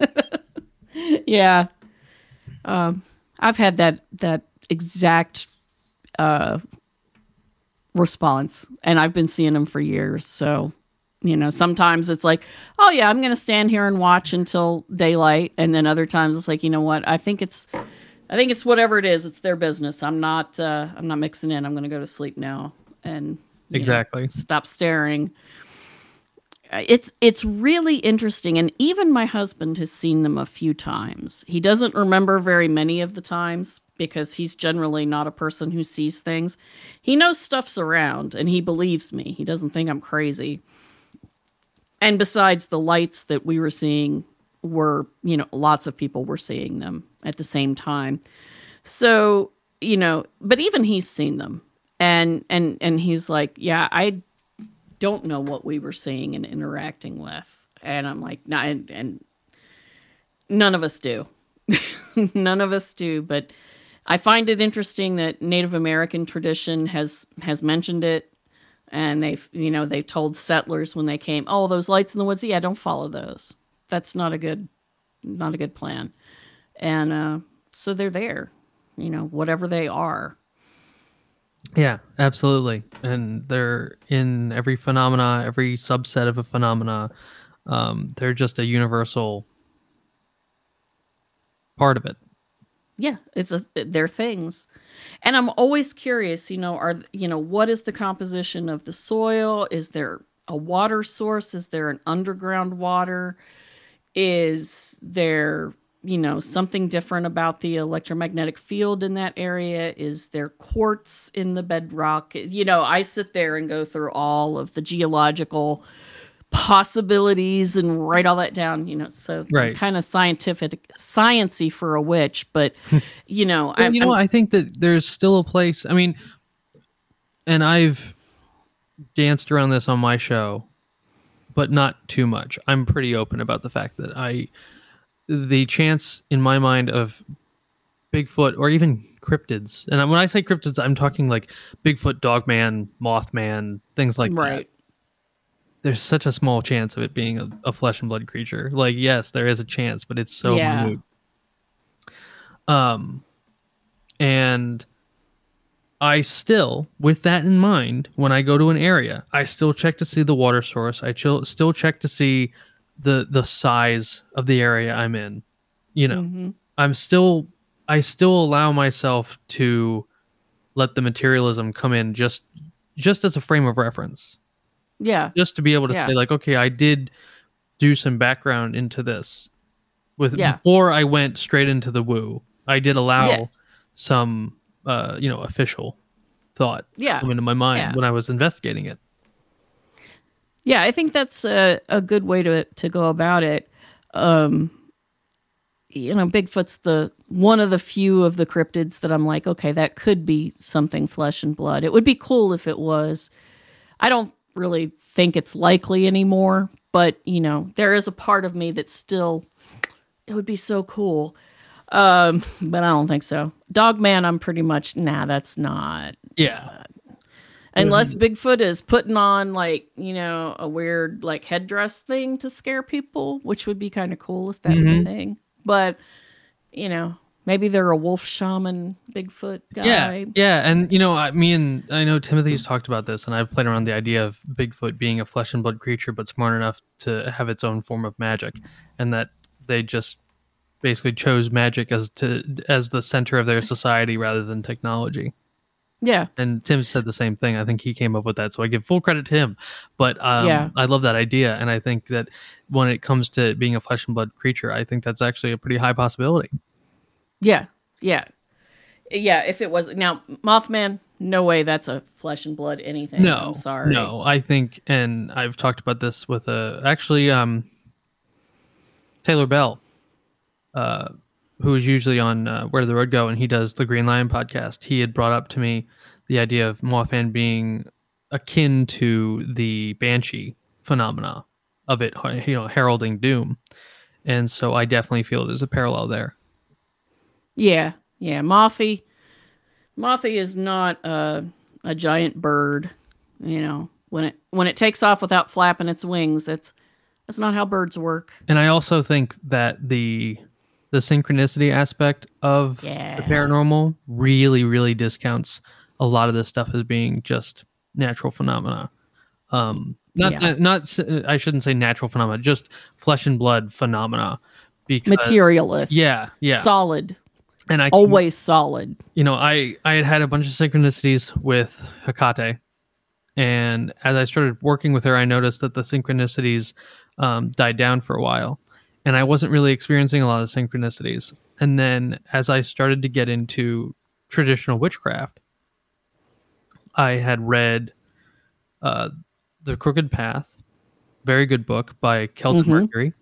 yeah. Um, I've had that that exact uh, response, and I've been seeing them for years. So, you know, sometimes it's like, oh yeah, I'm going to stand here and watch until daylight, and then other times it's like, you know what? I think it's, I think it's whatever it is. It's their business. I'm not. Uh, I'm not mixing in. I'm going to go to sleep now, and you know, exactly stop staring it's it's really interesting and even my husband has seen them a few times he doesn't remember very many of the times because he's generally not a person who sees things he knows stuff's around and he believes me he doesn't think i'm crazy and besides the lights that we were seeing were you know lots of people were seeing them at the same time. So you know but even he's seen them. And and and he's like yeah i don't know what we were seeing and interacting with. And i'm like no and, and none of us do. None of us do but i find it interesting that native american tradition has has mentioned it and they've you know they told settlers when they came oh those lights in the woods yeah don't follow those that's not a good not a good plan and uh so they're there you know whatever they are Yeah, absolutely. And they're in every phenomena, every subset of a phenomena. Um, they're just a universal part of it. Yeah it's a they're things. And i'm always curious you know are you know what is the composition of the soil? Is there a water source? Is there an underground water? Is there you know something different about the electromagnetic field in that area? Is there quartz in the bedrock? You know i sit there and go through all of the geological possibilities and write all that down you know so Right. kind of scientific sciency for a witch but you know Well, I'm, you know, I'm- I think that there's still a place. I mean, and I've danced around this on my show, but not too much. I'm pretty open about the fact that I, the chance in my mind of Bigfoot or even cryptids, and when I say cryptids, I'm talking like Bigfoot, Dogman, Mothman, things like that. There's such a small chance of it being a, a flesh and blood creature. Like, yes, there is a chance, but it's so Yeah. minute. Um, and I still, with that in mind, when I go to an area, I still check to see the water source. I chill, still check to see the the size of the area I'm in. You know, Mhm. I'm still, I still allow myself to let the materialism come in just just as a frame of reference yeah just to be able to Yeah. say like okay i did do some background into this with Yeah. before i went straight into the woo i did allow Yeah. some uh you know official thought Yeah. come into my mind when i was investigating it Yeah, I think that's a, a good way to to go about it. Um, you know, Bigfoot's the one of the few of the cryptids that I'm like, okay, that could be something flesh and blood. It would be cool if it was. I don't really think it's likely anymore, but you know, there is a part of me that still it would be so cool. Um, but I don't think so. Dogman, I'm pretty much nah, that's not yeah Unless Bigfoot is putting on like, you know, a weird like headdress thing to scare people, which would be kind of cool if that was a Mhm. thing. But, you know, maybe they're a wolf shaman Bigfoot guy. yeah yeah and you know I, me and i know timothy's talked about this and i've played around the idea of bigfoot being a flesh and blood creature but smart enough to have its own form of magic and that they just basically chose magic as to as the center of their society rather than technology Yeah. and Tim said the same thing. I think he came up with that, so I give full credit to him. But um, Yeah. I love that idea, and I think that when it comes to being a flesh and blood creature, I think that's actually a pretty high possibility. Yeah. Yeah. Yeah. If it was now Mothman, no way that's a flesh and blood anything. no, I'm sorry. No, I think, and I've talked about this with a actually um, Taylor Bell. Uh, who is usually on uh, Where the Road Go, and he does the Green Lion podcast. He had brought up to me the idea of Mothman being akin to the Banshee phenomena of it, you know, heralding doom. And so I definitely feel there's a parallel there. Yeah, yeah. Mothy, Mothy is not a, a giant bird. You know, when it when it takes off without flapping its wings, that's that's not how birds work. And I also think that the the synchronicity aspect of Yeah. the paranormal really, really discounts a lot of this stuff as being just natural phenomena. Um, not, Yeah. not, not, s- I shouldn't say natural phenomena, just flesh and blood phenomena. Because, Materialist. Yeah, yeah. Solid. And I Always solid. you know, I I had had a bunch of synchronicities with Hekate, and as I started working with her, I noticed that the synchronicities um, died down for a while, and I wasn't really experiencing a lot of synchronicities. And then as I started to get into traditional witchcraft, I had read uh, The Crooked Path, very good book by Kelden Mhm. Mercury.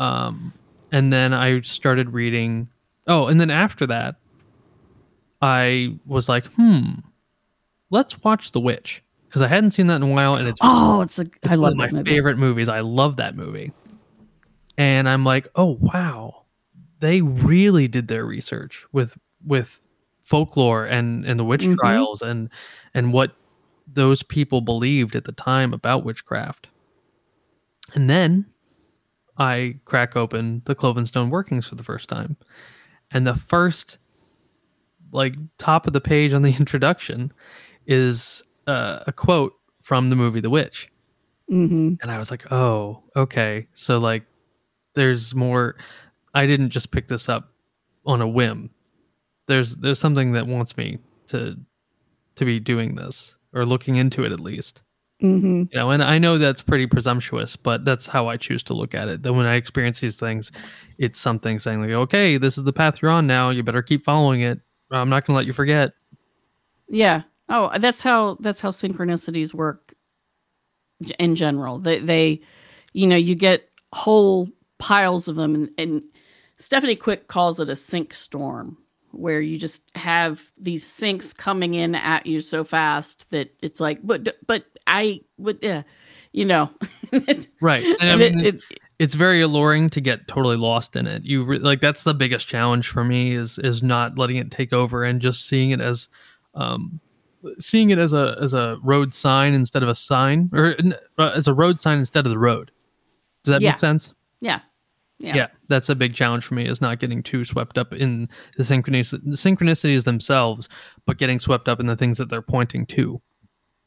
Um, and then I started reading. Oh, and then after that, I was like, hmm, let's watch The Witch because I hadn't seen that in a while, and it's Oh, it's a. it's I one love of my movie. favorite movies. I love that movie, and I'm like, oh wow, they really did their research with with folklore and and the witch Mhm. trials and and what those people believed at the time about witchcraft. And then I crack open the Clovenstone workings for the first time, and the first like top of the page on the introduction is uh, a quote from the movie The Witch hmm and I was like, "Oh, okay." So like there's more I didn't just pick this up on a whim. There's there's something that wants me to to be doing this or looking into it at least. Hmm You know, and I know that's pretty presumptuous, but that's how I choose to look at it. That when I experience these things, it's something saying like, "Okay, this is the path you're on now. You better keep following it. I'm not going to let you forget." Yeah. Oh, that's how that's how synchronicities work in general. They they you know, you get whole piles of them and, and Stephanie Quick calls it a sync storm where you just have these syncs coming in at you so fast that it's like but but I would yeah, you know. Right. And I And it- mean, it- it's very alluring to get totally lost in it. You re- like that's the biggest challenge for me is is not letting it take over and just seeing it as um seeing it as a as a road sign instead of a sign or uh, as a road sign instead of the road. Does that Yeah. make sense? yeah. Yeah. Yeah, that's a big challenge for me is not getting too swept up in the synchronicities themselves, but getting swept up in the things that they're pointing to.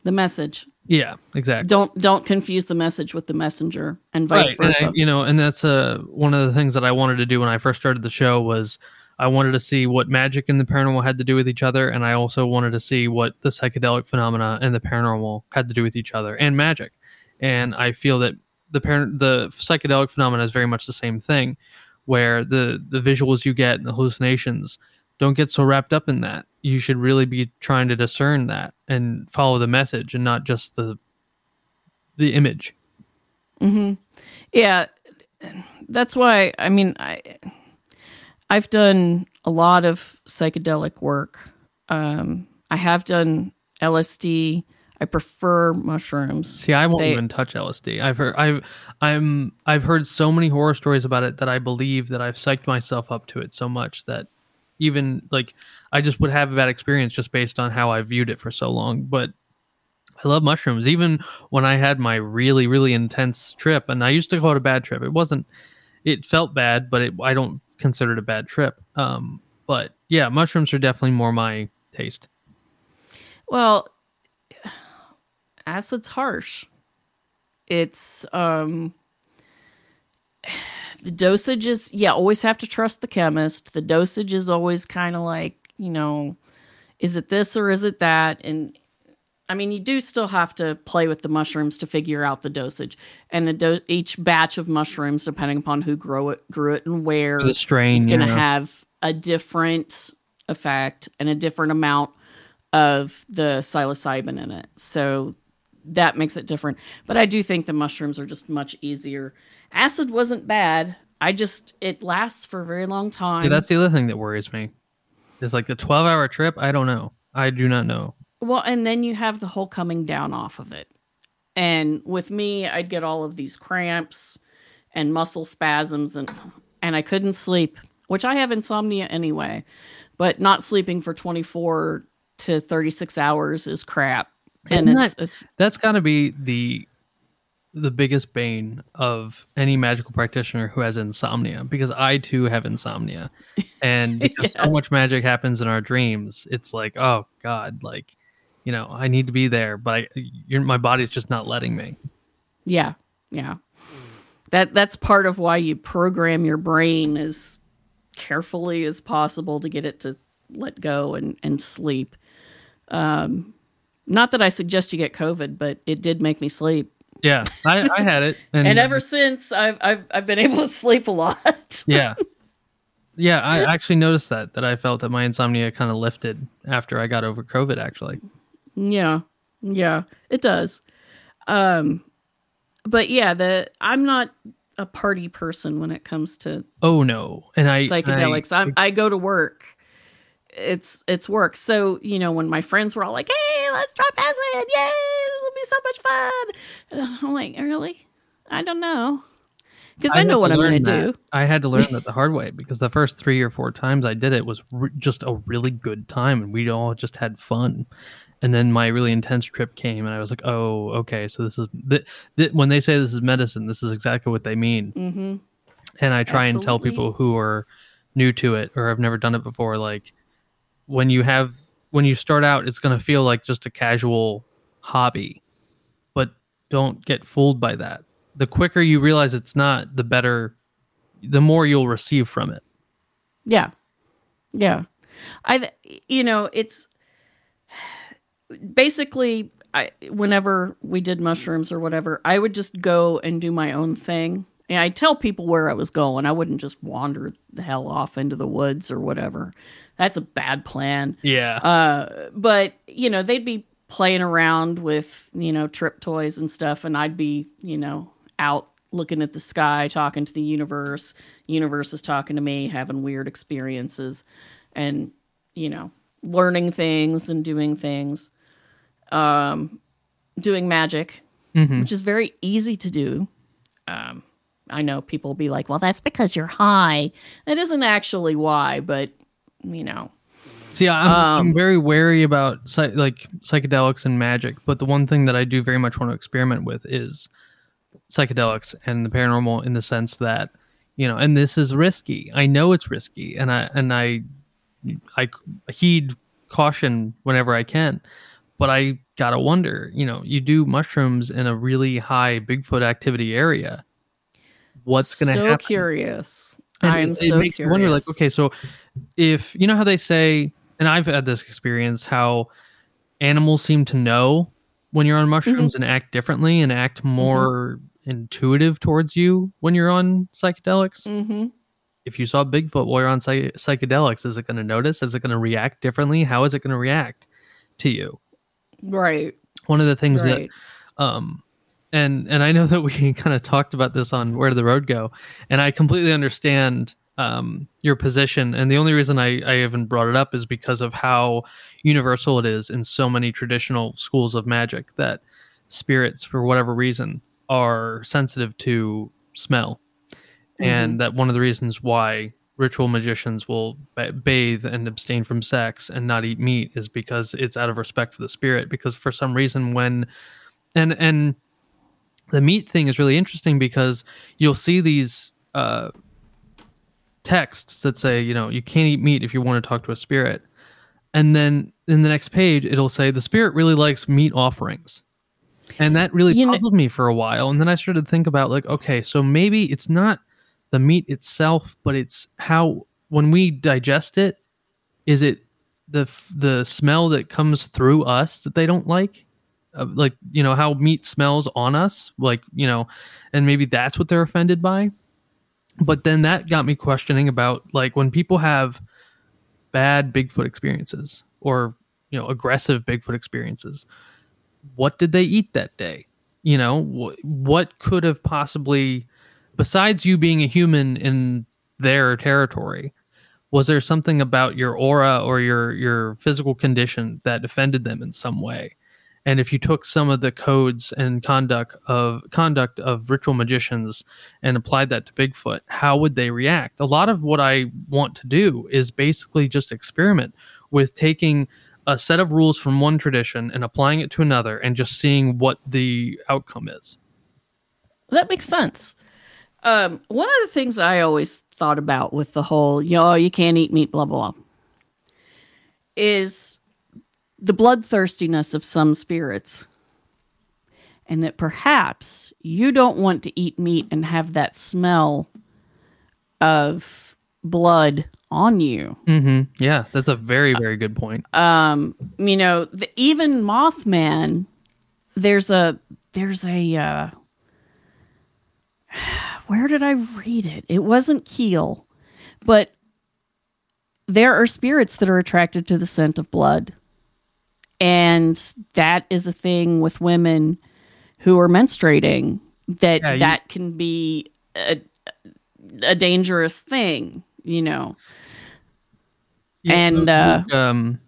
The message. Yeah, exactly. Don't don't confuse the message with the messenger and vice and versa. I- you know, and that's uh, one of the things that I wanted to do when I first started the show was I wanted to see what magic and the paranormal had to do with each other, and I also wanted to see what the psychedelic phenomena and the paranormal had to do with each other and magic. And I feel that the par- the psychedelic phenomena is very much the same thing, where the the visuals you get and the hallucinations don't get so wrapped up in that. You should really be trying to discern that and follow the message and not just the the image. hmm Yeah, that's why. I mean, I I've done a lot of psychedelic work. Um, I have done LSD. I prefer mushrooms. See, I won't They- even touch LSD. I've heard I've I'm I've heard so many horror stories about it that I believe that I've psyched myself up to it so much that even like I just would have a bad experience just based on how I viewed it for so long. But I love mushrooms. Even when I had my really really intense trip, and I used to call it a bad trip. It wasn't. It felt bad, but it, I don't consider it a bad trip. Um, but yeah, mushrooms are definitely more my taste. Well, acid's harsh. It's um the dosage is yeah, always have to trust the chemist. The dosage is always kind of like, you know, is it this or is it that? And I mean, you do still have to play with the mushrooms to figure out the dosage. And the do- each batch of mushrooms, depending upon who grow it, grew it, and where, The strain, is going to yeah. have a different effect and a different amount of the psilocybin in it. So that makes it different. But I do think the mushrooms are just much easier. Acid wasn't bad. I just it lasts for a very long time. Yeah, that's the other thing that worries me. Is like the 12 hour trip. I don't know. I do not know. Well, and then you have the whole coming down off of it. And with me, I'd get all of these cramps and muscle spasms and and I couldn't sleep, which I have insomnia anyway. But not sleeping for 24 to 36 hours is crap. And it's, that- it's That's got to be the the biggest bane of any magical practitioner who has insomnia because I too have insomnia. And because Yeah. so much magic happens in our dreams, it's like, oh god, like you know, I need to be there, but I, you're, my body's just not letting me. Yeah, yeah. That that's part of why you program your brain as carefully as possible to get it to let go and and sleep. Um, not that I suggest you get COVID, but it did make me sleep, Yeah, I, I had it, and, and ever since I've I've I've been able to sleep a lot. yeah, yeah, I actually noticed that that I felt that my insomnia kind of lifted after I got over COVID. Actually, Yeah. Yeah, it does. Um but yeah, the I'm not a party person when it comes to oh no, and I psychedelics. I, I'm I go to work. It's it's work. So, you know, when my friends were all like, "Hey, let's drop acid. Yay, be so much fun." And I'm like, "Really? I don't know." Cuz I, had know what I'm going to do. I had to learn that the hard way because the first three or four times I did it was re- just a really good time, and we all just had fun. And then my really intense trip came, and I was like, "Oh, okay. So this is th- th- when they say this is medicine. This is exactly what they mean." Mhm. And I try and tell people who are new to it or have never done it before, like when you have when you start out, it's going to feel like just a casual hobby, don't get fooled by that. The quicker you realize it's not, the better, the more you'll receive from it. Yeah. Yeah. I you know, it's basically I whenever we did mushrooms or whatever, I would just go and do my own thing. And I tell people where I was going. I wouldn't just wander the hell off into the woods or whatever. That's a bad plan. Yeah. Uh, but you know, they'd be playing around with you know trip toys and stuff, and I'd be you know out looking at the sky, talking to the universe. Universe is talking to me, having weird experiences, and you know, learning things and doing things. Um, doing magic, Mhm. which is very easy to do. Um, I know people will be like, "Well, that's because you're high." That isn't actually why, but you know, See, I'm, I'm Um, very wary about psy- like psychedelics and magic, but the one thing that I do very much want to experiment with is psychedelics and the paranormal in the sense that you know, and this is risky. I know it's risky, and I and I I heed caution whenever I can, but I gotta wonder. You know, you do mushrooms in a really high Bigfoot activity area. What's going to so happen? So curious. And I am it, so it makes curious. you wonder like okay so if you know how they say and i've had this experience how animals seem to know when you're on mushrooms Mm-hmm. and act differently and act more intuitive towards you when you're on psychedelics. Mm-hmm. if you saw bigfoot while you're on psy- psychedelics is it going to notice? Is it going to react differently? How is it going to react to you? Right. one of the things that um and and i know that we kind of talked about this on where did the road go? And i completely understand um your position. And the only reason i i even brought it up is because of how universal it is in so many traditional schools of magic that spirits for whatever reason are sensitive to smell. And that one of the reasons why ritual magicians will bathe and abstain from sex and not eat meat is because it's out of respect for the spirit. Because for some reason when and and the meat thing is really interesting because you'll see these uh texts that say you know you can't eat meat if you want to talk to a spirit. And then in the next page it'll say the spirit really likes meat offerings. And that really You know- puzzled me for a while and then i started to think about like okay so maybe it's not the meat itself but it's how when we digest it is it the the smell that comes through us that they don't like? Uh, like you know how meat smells on us like you know and maybe that's what they're offended by but then that got me questioning about like when people have bad bigfoot experiences or you know aggressive bigfoot experiences what did they eat that day you know wh- what could have possibly besides you being a human in their territory, was there something about your aura or your your physical condition that offended them in some way? And if you took some of the codes and conduct of conduct of ritual magicians and applied that to Bigfoot, how would they react? A lot of what I want to do is basically just experiment with taking a set of rules from one tradition and applying it to another and just seeing what the outcome is. That makes sense. Um, one of the things I always thought about with the whole, know, you can't eat meat, blah, blah, blah, is the bloodthirstiness of some spirits. And that perhaps you don't want to eat meat and have that smell of blood on you. Mm-hmm. Yeah, that's a very, very good point. Um, you know, the, even Mothman, there's a, there's a, uh, where did I read it? It wasn't Keel, but there are spirits that are attracted to the scent of blood. And that is a thing with women who are menstruating that Yeah, you- that can be a, a dangerous thing, you know. And, uh, um,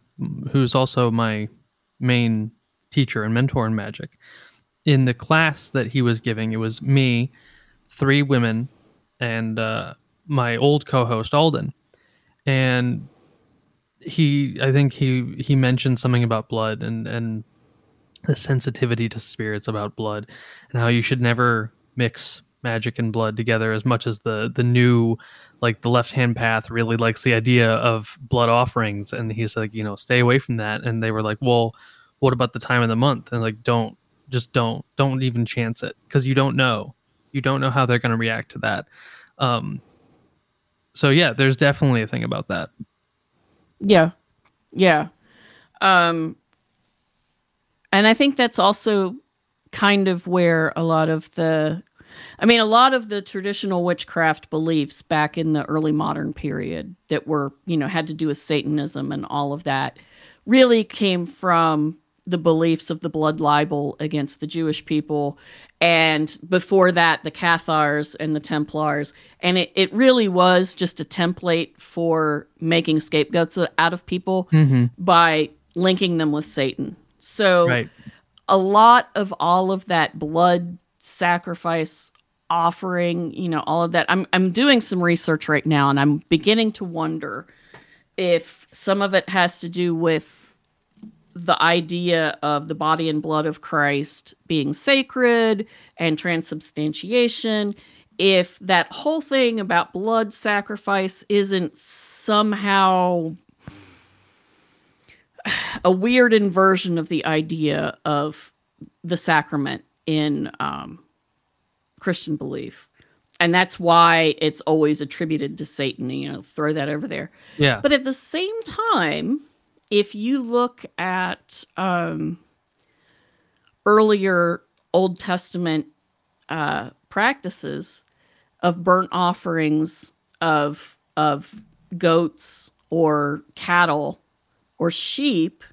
who's also my main teacher and mentor in magic, in the class that he was giving, it was me, three women, and uh, my old co-host Alden, and he, I think he he mentioned something about blood and and the sensitivity to spirits about blood, and how you should never mix magic and blood together as much as the the new like the left hand path really likes the idea of blood offerings. And he's like you know stay away from that. And they were like well what about the time of the month? And like don't just don't don't even chance it because you don't know. You don't know how they're going to react to that. Um so yeah there's definitely a thing about that Yeah. Yeah. Um and I think that's also kind of where a lot of the I mean a lot of the traditional witchcraft beliefs back in the early modern period that were, you know, had to do with satanism and all of that really came from the beliefs of the blood libel against the Jewish people and before that the Cathars and the Templars and it, it really was just a template for making scapegoats out of people mm-hmm. by linking them with Satan. So right a lot of all of that blood sacrifice offering, you know, all of that. I'm I'm doing some research right now and I'm beginning to wonder if some of it has to do with the idea of the body and blood of Christ being sacred and transubstantiation, if that whole thing about blood sacrifice isn't somehow a weird inversion of the idea of the sacrament in um, Christian belief. And that's why it's always attributed to Satan, you know, throw that over there. yeah But at the same time, if you look at um, earlier Old Testament uh, practices of burnt offerings of of goats or cattle or sheep,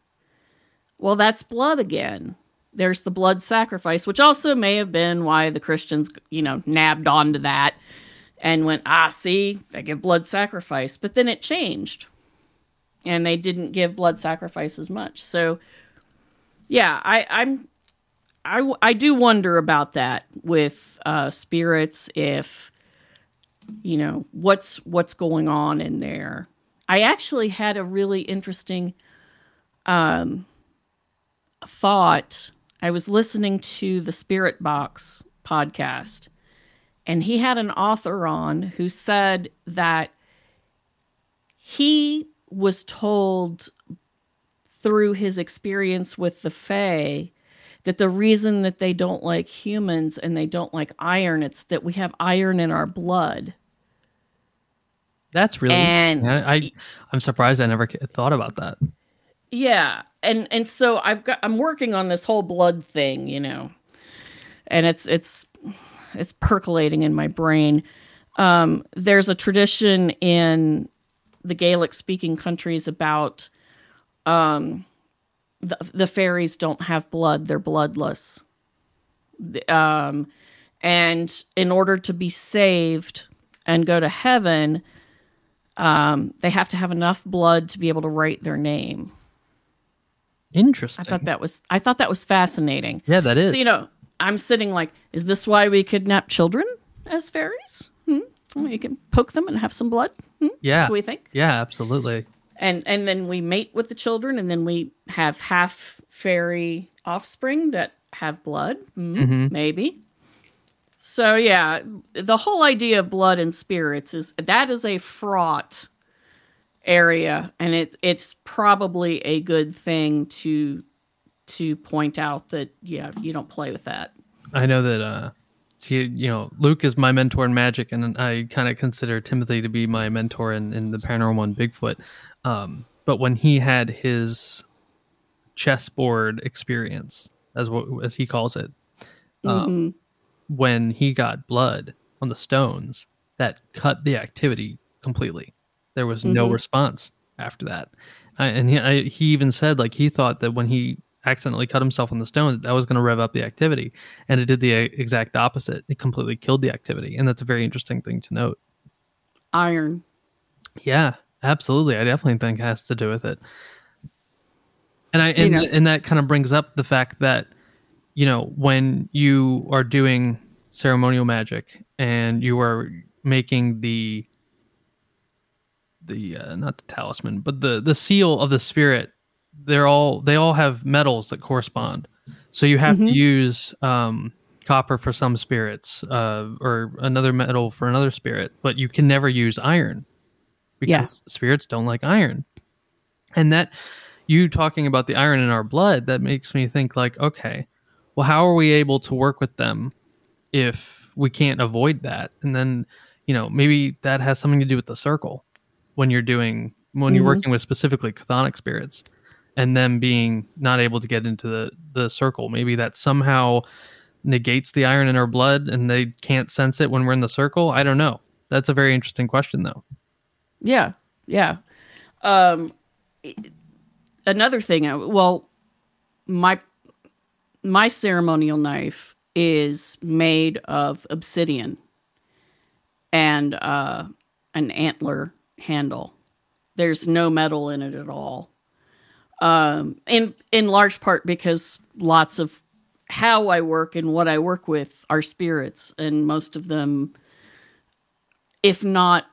well, that's blood again. There's the blood sacrifice, which also may have been why the Christians, you know, nabbed onto that and went, ah, see, they give blood sacrifice. But then it changed and they didn't give blood sacrifice as much. So, yeah, I, I'm, I, I do wonder about that with uh, spirits. If you know what's what's going on in there. I actually had a really interesting um, thought. I was listening to the Spirit Box podcast, and he had an author on who said that he was told through his experience with the Fae that the reason that they don't like humans and they don't like iron, it's that we have iron in our blood. that's really and- I, I i'm surprised i never thought about that Yeah, and and so I've got I'm working on this whole blood thing, you know, and it's it's it's percolating in my brain. Um, there's a tradition in the Gaelic speaking countries about um, the the fairies don't have blood; they're bloodless. Um, and in order to be saved and go to heaven, um, they have to have enough blood to be able to write their name. Interesting. I thought that was I thought that was fascinating. yeah, that is. So you know, I'm sitting like, is this why we kidnap children as fairies? Hmm? You can poke them and have some blood. Hmm? yeah. Do we think? Yeah, absolutely. And and then we mate with the children, and then we have half fairy offspring that have blood. Hmm, Mhm. Maybe. So yeah, the whole idea of blood and spirits is that is a fraught area, and it it's probably a good thing to to point out that yeah, you don't play with that. I know that uh see, you know, Luke is my mentor in magic and I kind of consider Timothy to be my mentor in, in the paranormal and Bigfoot. Um but when he had his chessboard experience as what as he calls it, um, Mhm. when he got blood on the stones, that cut the activity completely. There was no Mhm. response after that, I, and he I, he even said like he thought that when he accidentally cut himself on the stone, that was going to rev up the activity, and it did the exact opposite. It completely killed the activity, and that's a very interesting thing to note. Iron. Yeah, absolutely. I definitely think it has to do with it. And I and, and that kind of brings up the fact that you know when you are doing ceremonial magic and you are making the the uh, not the talisman but the the seal of the spirit they're all they all have metals that correspond so you have Mhm. to use um copper for some spirits uh or another metal for another spirit but you can never use iron Yeah. because spirits don't like iron and that you talking about the iron in our blood that makes me think like okay well how are we able to work with them if we can't avoid that and then you know maybe that has something to do with the circle when you're doing when you're Mhm. working with specifically chthonic spirits and them being not able to get into the the circle maybe that somehow negates the iron in our blood and they can't sense it when we're in the circle i don't know that's a very interesting question though Yeah, yeah. Um, another thing. I- Well, my my ceremonial knife is made of obsidian and uh, an antler handle. There's no metal in it at all. Um, in in large part because lots of how I work and what I work with are spirits, and most of them, if not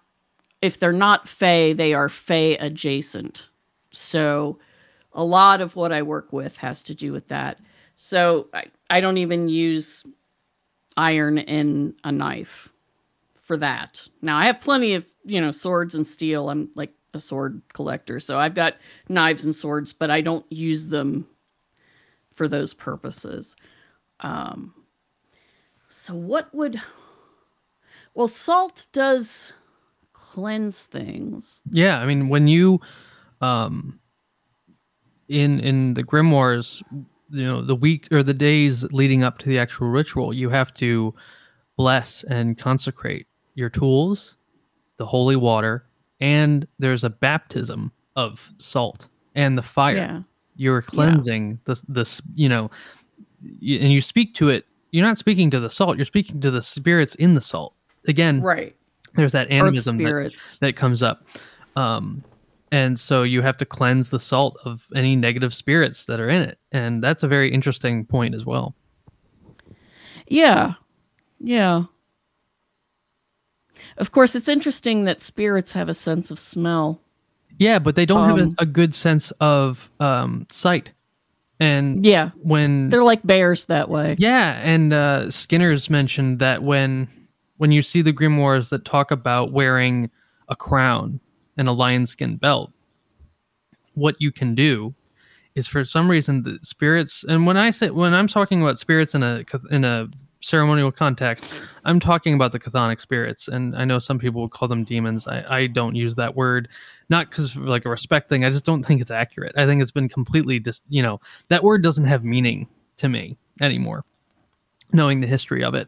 if they're not fey, they are fey adjacent. So a lot of what I work with has to do with that. So I, I don't even use iron in a knife for that. Now I have plenty of, you know, swords and steel. I'm like a sword collector. So I've got knives and swords, but I don't use them for those purposes. Um so what would well salt does cleanse things. Yeah, I mean when you um in in the grimoires, you know, the week or the days leading up to the actual ritual, you have to bless and consecrate your tools, the holy water, and there's a baptism of salt and the fire. Yeah. You're cleansing the this, you know, and you speak to it. You're not speaking to the salt. You're speaking to the spirits in the salt. Again, Right. there's that animism that, that comes up. Um, and so you have to cleanse the salt of any negative spirits that are in it. And that's a very interesting point as well. Yeah. Yeah. Of course, it's interesting that spirits have a sense of smell. Yeah, but they don't have Um, a, a good sense of um, sight. And Yeah. when They're like bears that way. Yeah, and uh, Skinner's mentioned that when when you see the grimoires that talk about wearing a crown and a lion skin belt, what you can do is for some reason the spirits. And when I say when I'm talking about spirits in a in a ceremonial context, I'm talking about the chthonic spirits. And I know some people would call them demons. I, I don't use that word, not because like a respect thing. I just don't think it's accurate. I think it's been completely dis. You know, that word doesn't have meaning to me anymore knowing the history of it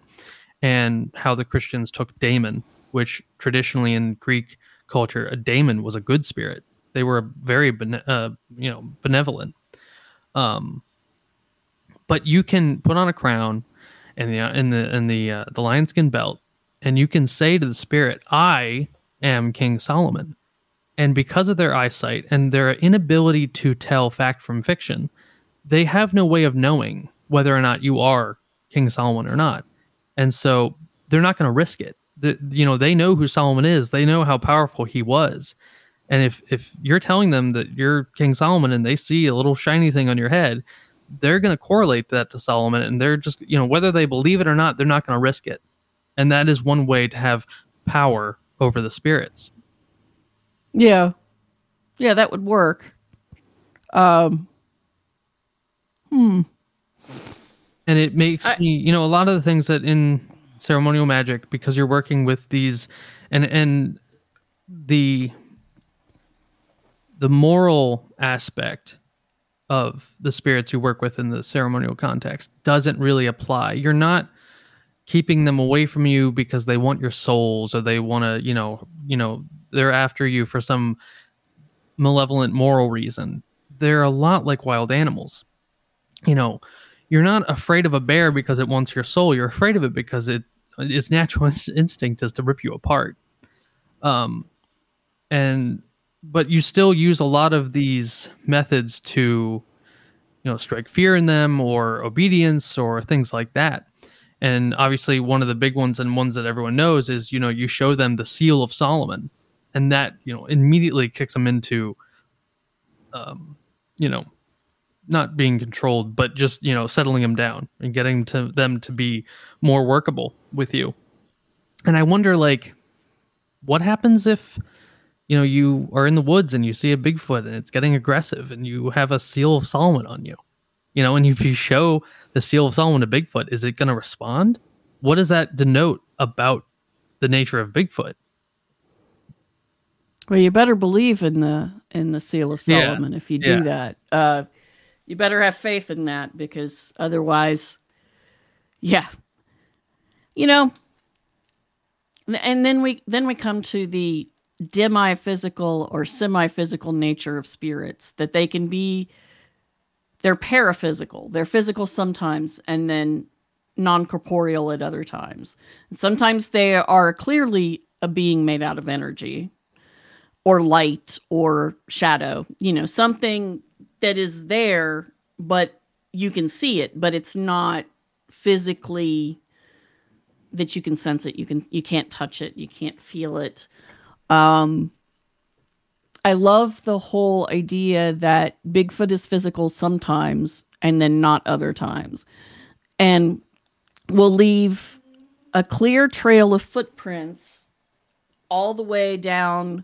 and how the Christians took daemon, which traditionally in Greek culture, a daemon was a good spirit. They were very, bene- uh, you know, benevolent. Um, but you can put on a crown and the in the in the uh, the lion skin belt, and you can say to the spirit, "I am King Solomon," and because of their eyesight and their inability to tell fact from fiction, they have no way of knowing whether or not you are King Solomon or not, and so they're not going to risk it. The, you know, they know who Solomon is. They know how powerful he was. And if if you're telling them that you're King Solomon and they see a little shiny thing on your head, they're going to correlate that to Solomon and they're just, you know, whether they believe it or not, they're not going to risk it. And that is one way to have power over the spirits. Yeah. Yeah, that would work. Um Hmm. And it makes I, me, you know, a lot of the things that in ceremonial magic because you're working with these and and the the moral aspect of the spirits you work with in the ceremonial context doesn't really apply. You're not keeping them away from you because they want your souls or they want to, you know, you know, they're after you for some malevolent moral reason. They're a lot like wild animals. You know, you're not afraid of a bear because it wants your soul. You're afraid of it because it its natural instinct is to rip you apart. Um, and but you still use a lot of these methods to you know strike fear in them or obedience or things like that. And obviously one of the big ones and ones that everyone knows is you know you show them the seal of solomon and that you know immediately kicks them into um you know not being controlled but just you know settling them down and getting to them to be more workable with you. And i wonder like what happens if you know, you are in the woods and you see a Bigfoot and it's getting aggressive and you have a seal of Solomon on you. You know, and if you show the seal of Solomon to Bigfoot, is it going to respond? What does that denote about the nature of Bigfoot? Well, you better believe in the in the seal of Solomon yeah. if you do yeah. that. Uh, you better have faith in that because otherwise, yeah, you know. And then we then we come to the demi-physical or semi-physical nature of spirits that they can be they're paraphysical. They're physical sometimes and then non-corporeal at other times. And sometimes they are clearly a being made out of energy or light or shadow you know something that is there but you can see it but it's not physically that you can sense it. You can you can't touch it. You can't feel it um, I love the whole idea that Bigfoot is physical sometimes and then not other times. And will leave a clear trail of footprints all the way down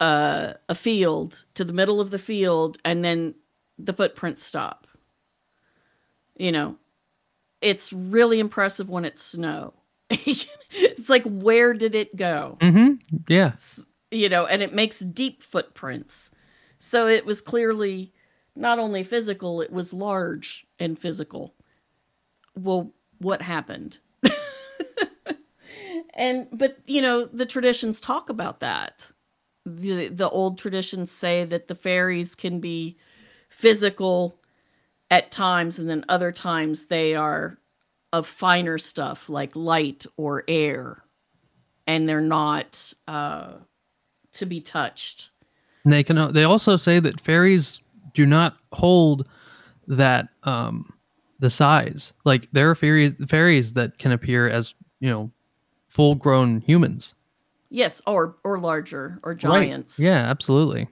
uh, a field to the middle of the field, and then the footprints stop. You know, it's really impressive when it's snow. it's like where did it go? Mm-hmm. Yeah, you know, and it makes deep footprints. So it was clearly not only physical; it was large and physical. Well, what happened? and but you know the traditions talk about that. The the old traditions say that the fairies can be physical at times and then other times they are of finer stuff like light or air, and they're not uh, to be touched. And they can. They also say that fairies do not hold that um, the size. Like there are fairies fairies that can appear as you know full grown humans. Yes, or or larger or giants. Right. Yeah, absolutely.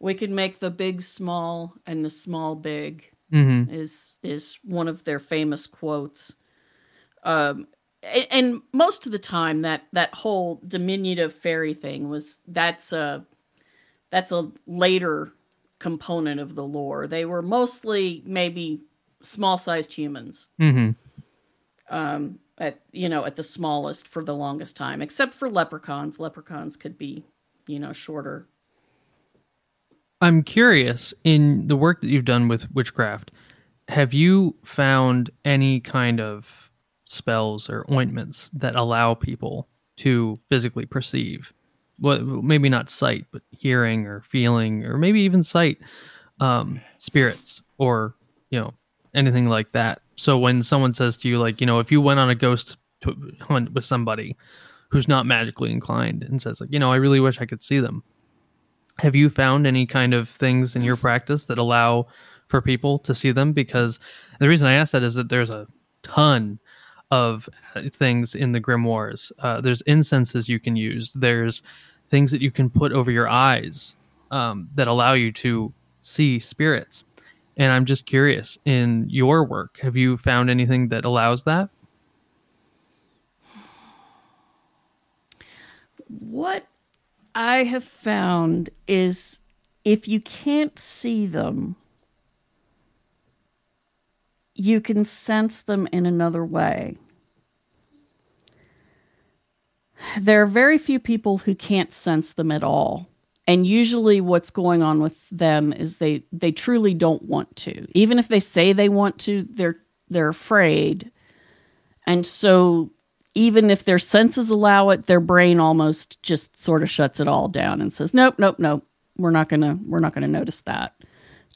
We can make the big small and the small big. Mm-hmm. Is is one of their famous quotes. Um, and, and most of the time, that that whole diminutive fairy thing was that's a that's a later component of the lore. They were mostly maybe small sized humans. Mm-hmm. Um, at you know at the smallest for the longest time, except for leprechauns. Leprechauns could be you know shorter. I'm curious in the work that you've done with witchcraft, have you found any kind of spells or ointments that allow people to physically perceive well maybe not sight but hearing or feeling or maybe even sight um, spirits or you know anything like that So when someone says to you, like, you know, if you went on a ghost hunt with somebody who's not magically inclined and says, like, you know, I really wish I could see them. Have you found any kind of things in your practice that allow for people to see them? Because the reason I ask that is that there's a ton of things in the grimoires. Uh, there's incenses you can use. There's things that you can put over your eyes um, that allow you to see spirits. And I'm just curious, in your work, have you found anything that allows that? What I have found is if you can't see them, you can sense them in another way. There are very few people who can't sense them at all. And usually what's going on with them is they they truly don't want to. Even if they say they want to, they're they're afraid. And so even if their senses allow it, their brain almost just sort of shuts it all down and says, "Nope, nope, nope. We're not going to we're not going to notice that."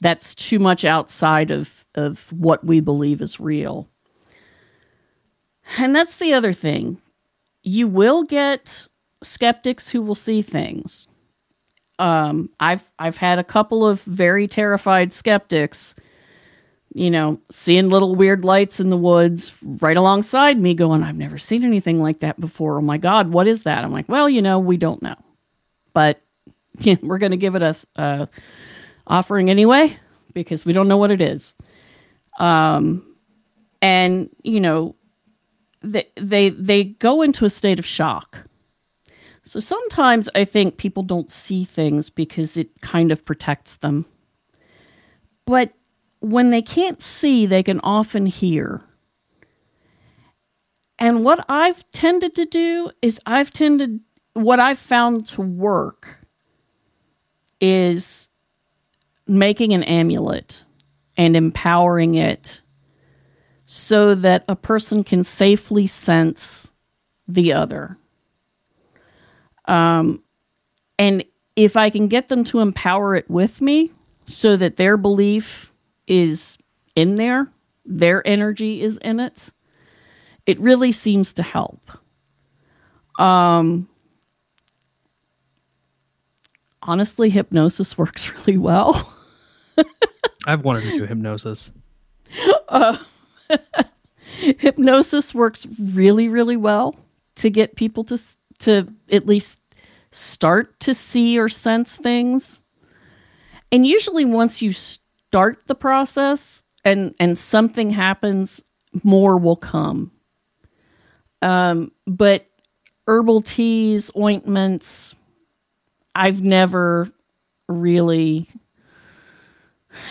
That's too much outside of of what we believe is real. And that's the other thing. You will get skeptics who will see things. Um, I've I've had a couple of very terrified skeptics, you know, seeing little weird lights in the woods right alongside me, going, "I've never seen anything like that before. Oh my God, what is that?" I'm like, "Well, you know, we don't know, but yeah, we're going to give it a uh, offering anyway because we don't know what it is." Um, and you know, they they they go into a state of shock. So sometimes I think people don't see things because it kind of protects them. But when they can't see, they can often hear. And what I've tended to do is I've tended what I've found to work is making an amulet and empowering it so that a person can safely sense the other. Um, and if I can get them to empower it with me so that their belief is in there, their energy is in it, it really seems to help. Um, honestly, hypnosis works really well. I've wanted to do hypnosis. Uh, hypnosis works really, really well to get people to to at least start to see or sense things. And usually, once you start the process and and something happens, more will come. Um, but herbal teas, ointments, I've never really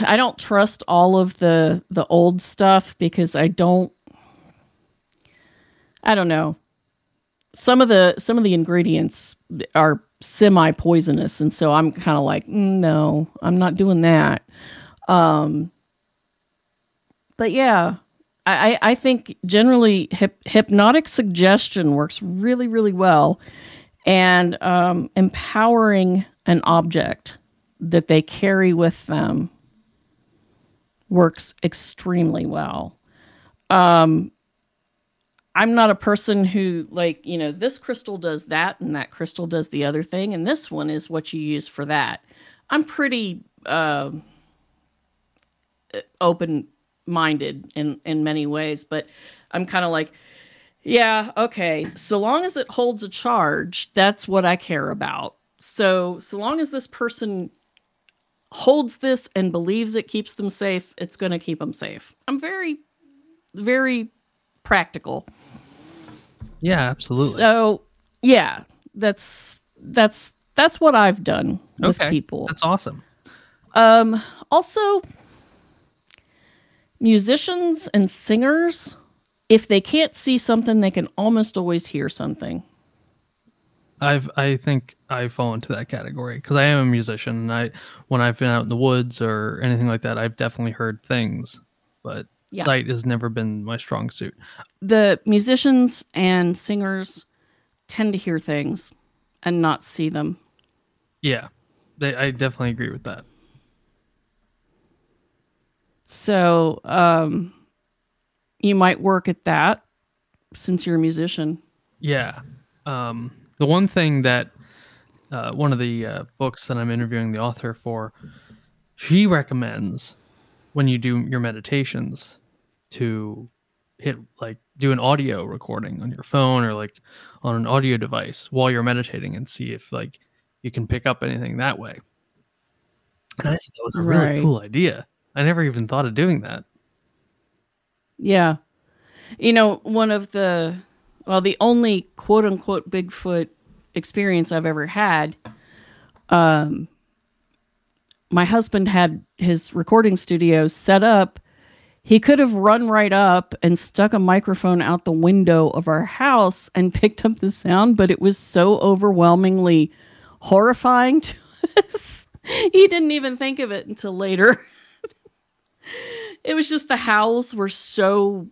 I don't trust all of the the old stuff because I don't I don't know. Some of the some of the ingredients are semi poisonous and so I'm kind of like, mm, no, I'm not doing that. Um but yeah, I, I think generally hip, hypnotic suggestion works really, really well. And um, empowering an object that they carry with them works extremely well. Um, I'm not a person who like, you know, this crystal does that and that crystal does the other thing and this one is what you use for that. I'm pretty uh, open minded in in many ways, but I'm kind of like yeah, okay. So long as it holds a charge, that's what I care about. So so long as this person holds this and believes it keeps them safe, it's going to keep them safe. I'm very, very practical. Yeah, absolutely. So, yeah, that's that's that's what I've done with okay. people. That's awesome. Um, also, musicians and singers, if they can't see something, they can almost always hear something. I've I think I fall into that category because I am a musician and I when I've been out in the woods or anything like that, I've definitely heard things, but yeah. sight has never been my strong suit. The musicians and singers tend to hear things and not see them. Yeah, they, I definitely agree with that. So, um, you might work at that since you're a musician. Yeah. Um, the one thing that uh, one of the uh, books that I'm interviewing the author for, she recommends when you do your meditations to hit like do an audio recording on your phone or like on an audio device while you're meditating and see if like you can pick up anything that way. And I thought that was a really Right. cool idea. I never even thought of doing that. Yeah. You know, one of the, well, the only quote unquote Bigfoot experience I've ever had, um, my husband had his recording studio set up. He could have run right up and stuck a microphone out the window of our house and picked up the sound, but it was so overwhelmingly horrifying to us. he didn't even think of it until later. it was just the howls were so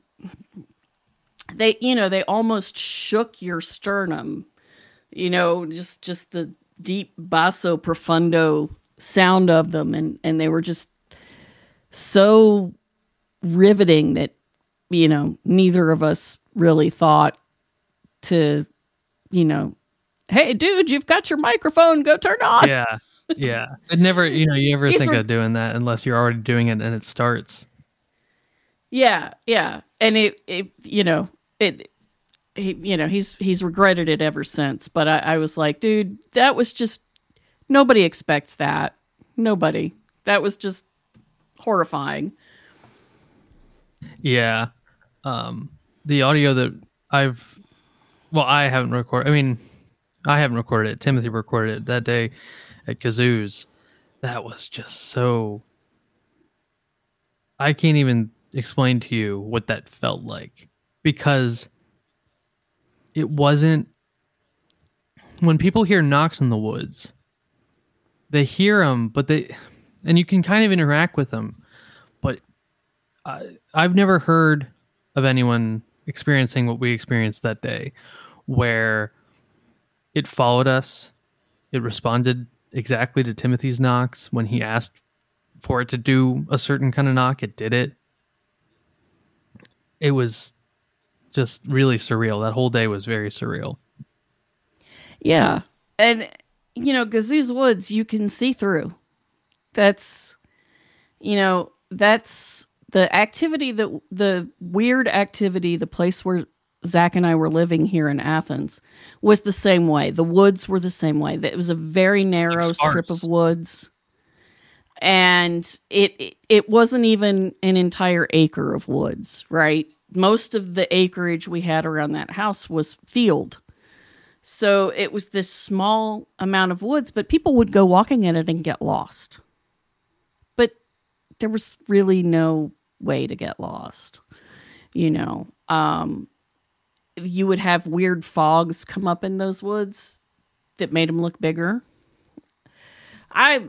they you know they almost shook your sternum you know just just the deep basso profundo sound of them and and they were just so riveting that you know neither of us really thought to you know hey dude you've got your microphone go turn on Yeah. Yeah. It never, you know, you never think were- of doing that unless you're already doing it and it starts. Yeah, yeah, and it, it you know, it, he, you know, he's he's regretted it ever since. But I, I was like, dude, that was just nobody expects that. Nobody. That was just horrifying. Yeah. Um, the audio that I've, well, I haven't recorded. I mean, I haven't recorded it. Timothy recorded it that day at Gazoo's. That was just so. I can't even explain to you what that felt like because it wasn't. When people hear knocks in the woods, they hear them, but they, and you can kind of interact with them, but I, I've never heard of anyone experiencing what we experienced that day, where it followed us, it responded exactly to Timothy's knocks when he asked for it to do a certain kind of knock, it did it. It was just really surreal. That whole day was very surreal. Yeah, and you know, Gazoo's Woods, you can see through. That's, you know, that's the activity that the weird activity, the place where Zach and I were living here in Athens was the same way. The woods were the same way. It was a very narrow strip of woods. And it, it it wasn't even an entire acre of woods, right? Most of the acreage we had around that house was field. So it was this small amount of woods, but people would go walking in it and get lost. But there was really no way to get lost. You know, um, you would have weird fogs come up in those woods that made them look bigger. I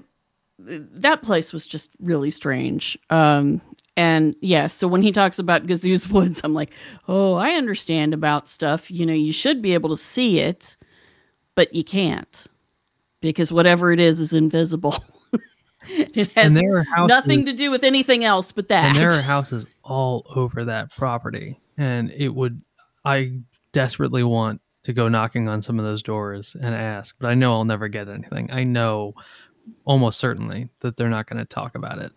that place was just really strange. Um, and yeah, so when he talks about Gazoo's Woods, I'm like, oh, I understand about stuff. You know, you should be able to see it, but you can't because whatever it is is invisible. it has And there are houses, nothing to do with anything else but that. And there are houses all over that property. And it would, I desperately want to go knocking on some of those doors and ask, but I know I'll never get anything. I know almost certainly that they're not going to talk about it.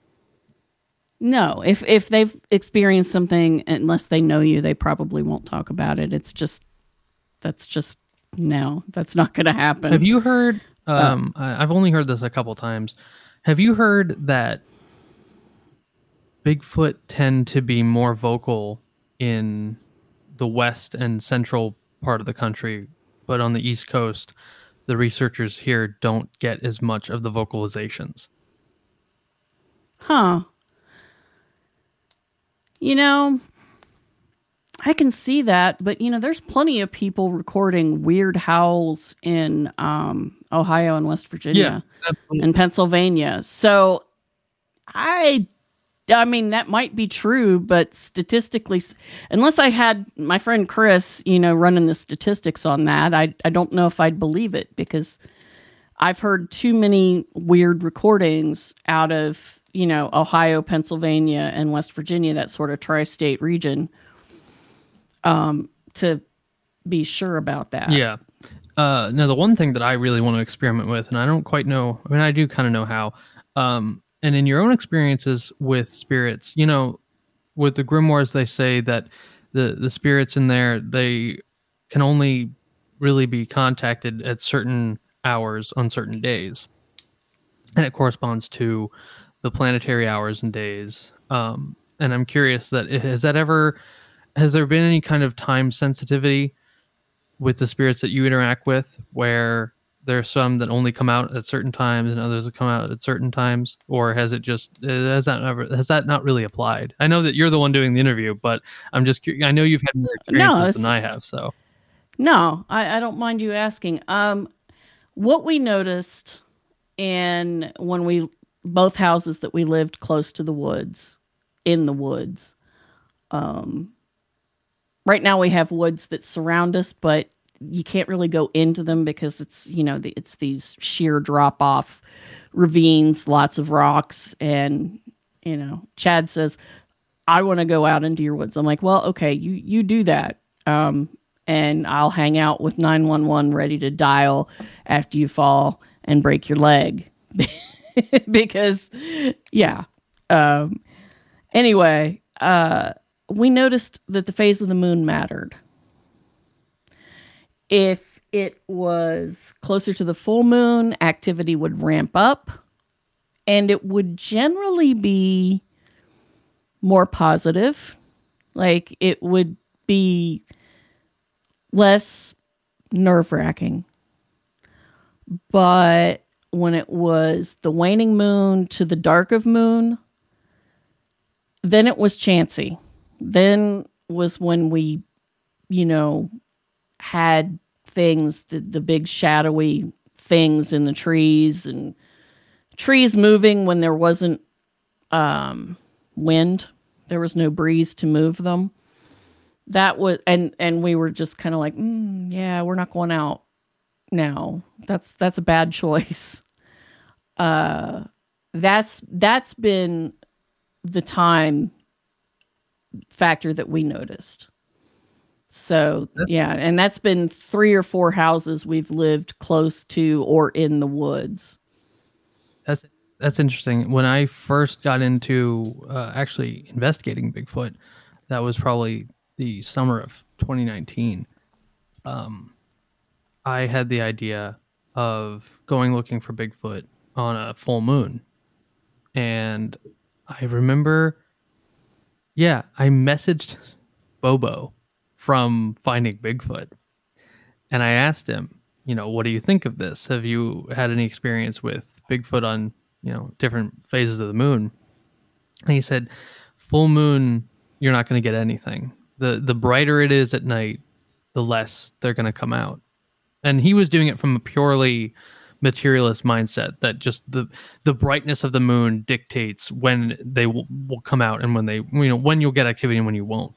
No, if if they've experienced something, unless they know you, they probably won't talk about it. It's just that's just no, that's not going to happen. Have you heard? Um, I- I've only heard this a couple times. Have you heard that Bigfoot tend to be more vocal in the west and central part of the country, but on the east coast, the researchers here don't get as much of the vocalizations. Huh. You know, I can see that, but you know, there's plenty of people recording weird howls in um, Ohio and West Virginia absolutely. and Pennsylvania. So I I mean that might be true, but statistically unless I had my friend Chris, you know, running the statistics on that, I I don't know if I'd believe it because I've heard too many weird recordings out of, you know, Ohio, Pennsylvania, and West Virginia, that sort of tri state region, um, to be sure about that. Yeah. Uh, now the one thing that I really want to experiment with, and I don't quite know. I mean, I do kind of know how. Um, and in your own experiences with spirits, you know, with the grimoires, they say that the the spirits in there they can only really be contacted at certain hours on certain days, and it corresponds to the planetary hours and days. Um, and I'm curious that has that ever has there been any kind of time sensitivity with the spirits that you interact with where there are some that only come out at certain times and others that come out at certain times? Or has it just has that never has that not really applied? I know that you're the one doing the interview but i'm just curious i know you've had more experiences no, than i have so. No I, I don't mind you asking. Um what we noticed in when we both houses that we lived close to the woods in the woods um right now we have woods that surround us, but you can't really go into them because it's you know the, it's these sheer drop off ravines, lots of rocks, and you know Chad says, "I want to go out into your woods." I'm like, "Well, okay, you you do that." Um, and I'll hang out with 911 ready to dial after you fall and break your leg. because yeah. Um anyway, uh we noticed that the phase of the moon mattered. If it was closer to the full moon, activity would ramp up and it would generally be more positive. Like it would be less nerve wracking. But when it was the waning moon to the dark of moon, then it was chancy then was when we, you know, had things, the, the big shadowy things in the trees and trees moving when there wasn't um, wind. There was no breeze to move them. That was, and and we were just kind of like, mm, yeah, we're not going out now. That's that's a bad choice. Uh, that's that's been the time factor that we noticed. So that's, yeah, and that's been three or four houses we've lived close to or in the woods. That's that's interesting. When I first got into uh, actually investigating Bigfoot, that was probably the summer of 2019. Um, I had the idea of going looking for Bigfoot on a full moon, and I remember yeah, I messaged Bobo from Finding Bigfoot, and I asked him, you know, what do you think of this? Have you had any experience with Bigfoot on, you know, different phases of the moon? And he said, full moon, you're not going to get anything. the The brighter it is at night, the less they're going to come out. And he was doing it from a purely materialist mindset that just the the brightness of the moon dictates when they will, will come out and when they you know when you'll get activity and when you won't.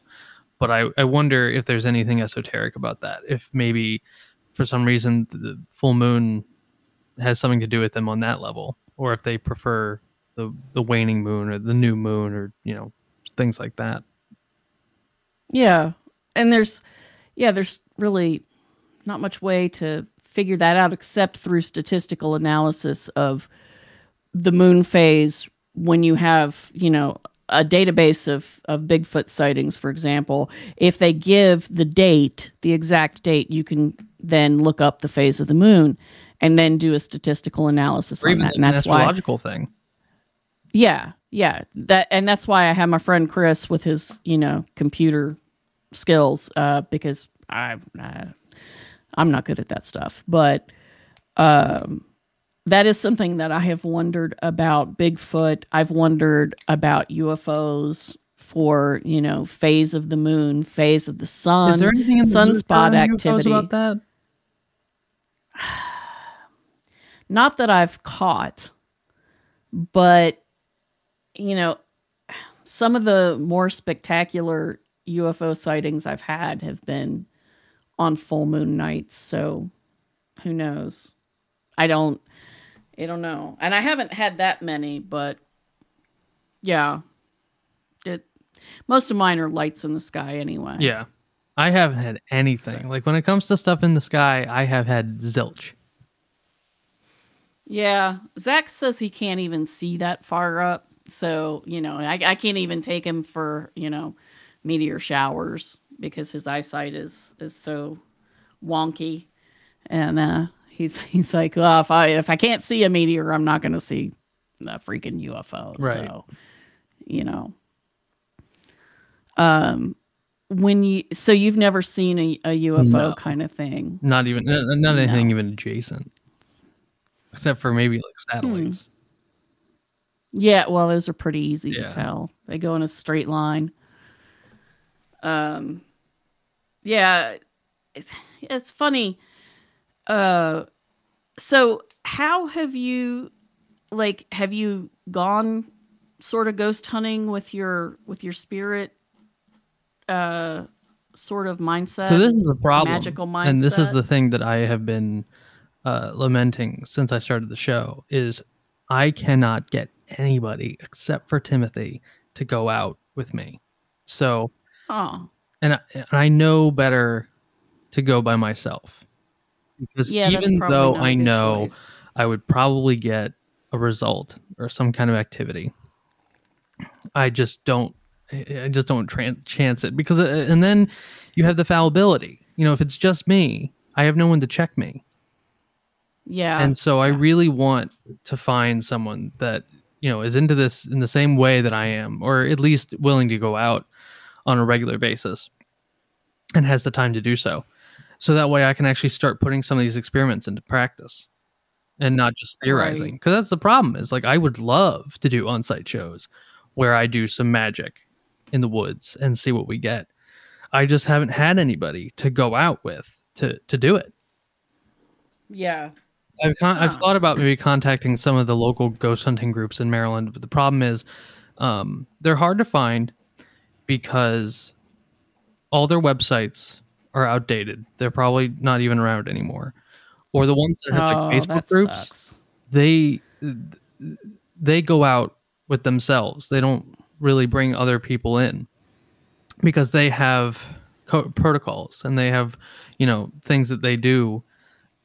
But I, I wonder if there's anything esoteric about that. If maybe for some reason the full moon has something to do with them on that level or if they prefer the the waning moon or the new moon or you know things like that. Yeah. And there's yeah there's really not much way to figure that out except through statistical analysis of the moon phase when you have, you know, a database of, of Bigfoot sightings, for example, if they give the date, the exact date, you can then look up the phase of the moon and then do a statistical analysis or on that. And that's astrological why, thing. Yeah, yeah. That and that's why I have my friend Chris with his, you know, computer skills, uh, because I, I I'm not good at that stuff, but um, that is something that I have wondered about Bigfoot. I've wondered about UFOs for you know phase of the moon, phase of the sun. Is there anything in sunspot the activity about that? Not that I've caught, but you know, some of the more spectacular UFO sightings I've had have been on full moon nights. So who knows? I don't I don't know. And I haven't had that many, but yeah. It most of mine are lights in the sky anyway. Yeah. I haven't had anything. Like when it comes to stuff in the sky, I have had zilch. Yeah, Zach says he can't even see that far up. So, you know, I, I can't even take him for, you know, meteor showers because his eyesight is is so wonky. And uh he's he's like, oh, if I if I can't see a meteor, I'm not gonna see a freaking UFO. Right. So, you know. Um when you so you've never seen a, a UFO No. kind of thing. Not even n- not anything No. even adjacent. Except for maybe like satellites. Yeah, well, those are pretty easy Yeah. to tell. They go in a straight line. Um, yeah, it's, it's funny. Uh, so how have you, like, have you gone sort of ghost hunting with your with your spirit, uh, sort of mindset? So this is the problem. magical mindset And this is the thing that I have been uh, lamenting since I started the show is I cannot get anybody except for Timothy to go out with me. So oh, and I, and I know better to go by myself because yeah, even though I know choice. I would probably get a result or some kind of activity. I just don't. I just don't tran chance it because, uh, and then you have the fallibility. You know, if it's just me, I have no one to check me, yeah, and so I really want to find someone that you know is into this in the same way that I am, or at least willing to go out on a regular basis, and has the time to do so. So that way, I can actually start putting some of these experiments into practice and not just theorizing. Right. because that's the problem is like i would love to do on-site shows where i do some magic in the woods and see what we get. I just haven't had anybody to go out with to to do it. Yeah, i've con- i've thought about maybe contacting some of the local ghost hunting groups in maryland but the problem is um, they're hard to find because all their websites are outdated they're probably not even around anymore or the ones that have oh, like facebook groups sucks. they they go out with themselves. They don't really bring other people in because they have co- protocols and they have you know things that they do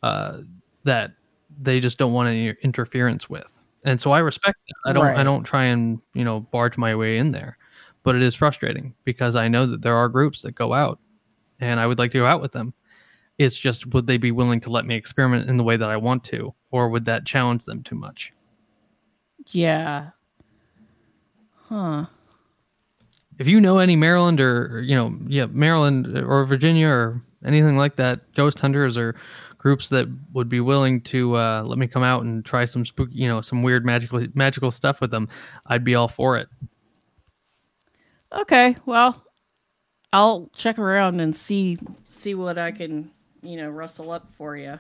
uh, that they just don't want any interference with. And so I respect that. I don't I don't try and you know barge my way in there, but it is frustrating because I know that there are groups that go out, and I would like to go out with them. It's just would they be willing to let me experiment in the way that I want to, or would that challenge them too much? Yeah. Huh. If you know any Maryland or, you know, yeah, Maryland or Virginia or anything like that, ghost hunters or groups that would be willing to uh, let me come out and try some spooky, you know, some weird magical magical stuff with them, I'd be all for it. Okay. Well, I'll check around and see see what I can, you know, rustle up for you.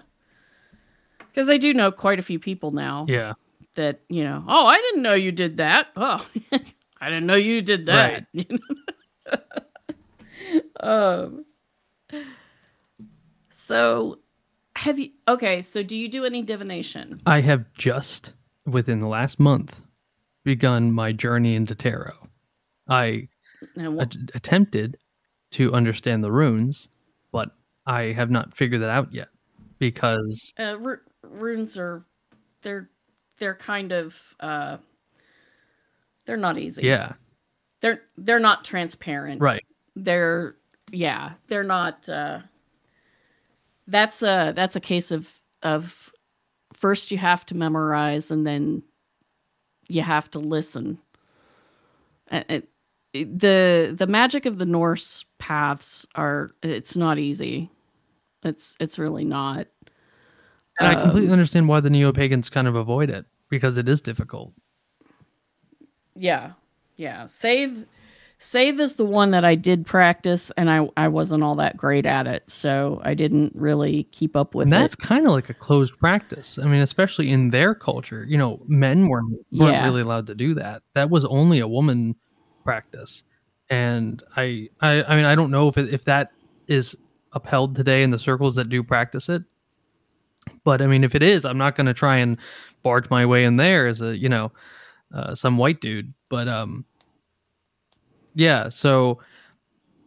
Because I do know quite a few people now Yeah. that you know. Oh, I didn't know you did that. Oh, I didn't know you did that. um. So, have you? Okay. So, do you do any divination? I have just within the last month begun my journey into tarot. I at- attempted to understand the runes, but I have not figured that out yet because uh, ru- runes are they're they're kind of uh they're not easy. Yeah, they're they're not transparent. Right. they're yeah they're not uh that's a that's a case of of first you have to memorize and then you have to listen. It- the the magic of the norse paths are it's not easy it's it's really not And I completely Um, understand why the neo pagans kind of avoid it because it is difficult. Yeah. Yeah. Seidr Seidr is the one that I did practice and I I wasn't all that great at it, so I didn't really keep up with And that's kind of like a closed practice. I mean, especially in their culture, you know, men weren't, weren't Yeah. really allowed to do that. That was only a woman practice. And I, I, I mean, I don't know if it, if that is upheld today in the circles that do practice it. But I mean, if it is, I'm not going to try and barge my way in there as a, you know, uh, some white dude. But um, yeah. So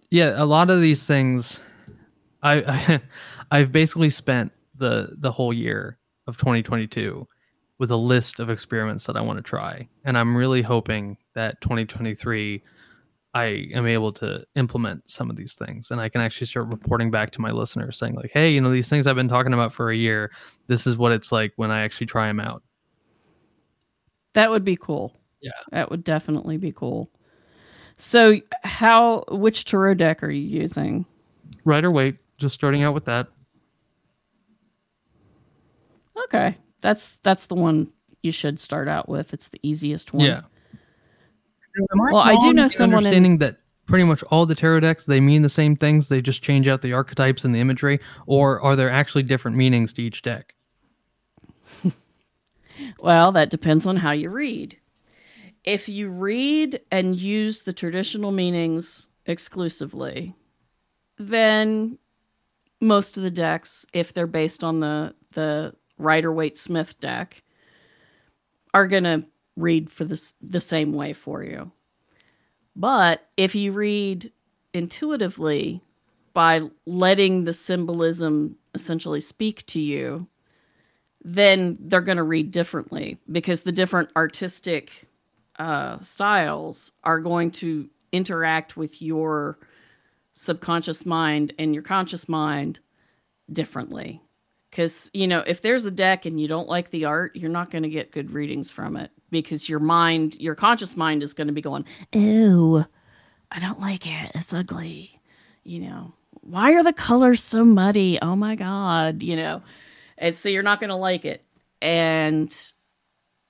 yeah, a lot of these things, I, I I've basically spent the the whole year of 2022 with a list of experiments that I want to try, and I'm really hoping that 2023 I am able to implement some of these things and I can actually start reporting back to my listeners saying like, hey, you know, these things I've been talking about for a year, this is what it's like when I actually try them out. That would be cool. Yeah. That would definitely be cool. So, how which tarot deck are you using? Rider Waite, just starting out with that. Okay. That's that's the one you should start out with. It's the easiest one. Yeah. Well, I do know someone in- understanding that pretty much all the tarot decks they mean the same things. They just change out the archetypes and the imagery, or are there actually different meanings to each deck? Well, that depends on how you read. If you read and use the traditional meanings exclusively, then most of the decks, if they're based on the the Rider Waite Smith deck, are going to read for this the same way for you. But if you read intuitively by letting the symbolism essentially speak to you, then they're going to read differently because the different artistic uh, styles are going to interact with your subconscious mind and your conscious mind differently. Because, you know, if there's a deck and you don't like the art, you're not going to get good readings from it because your mind, your conscious mind is going to be going, Ew, I don't like it. It's ugly. You know, why are the colors so muddy? Oh my God. You know, and so you're not going to like it. And,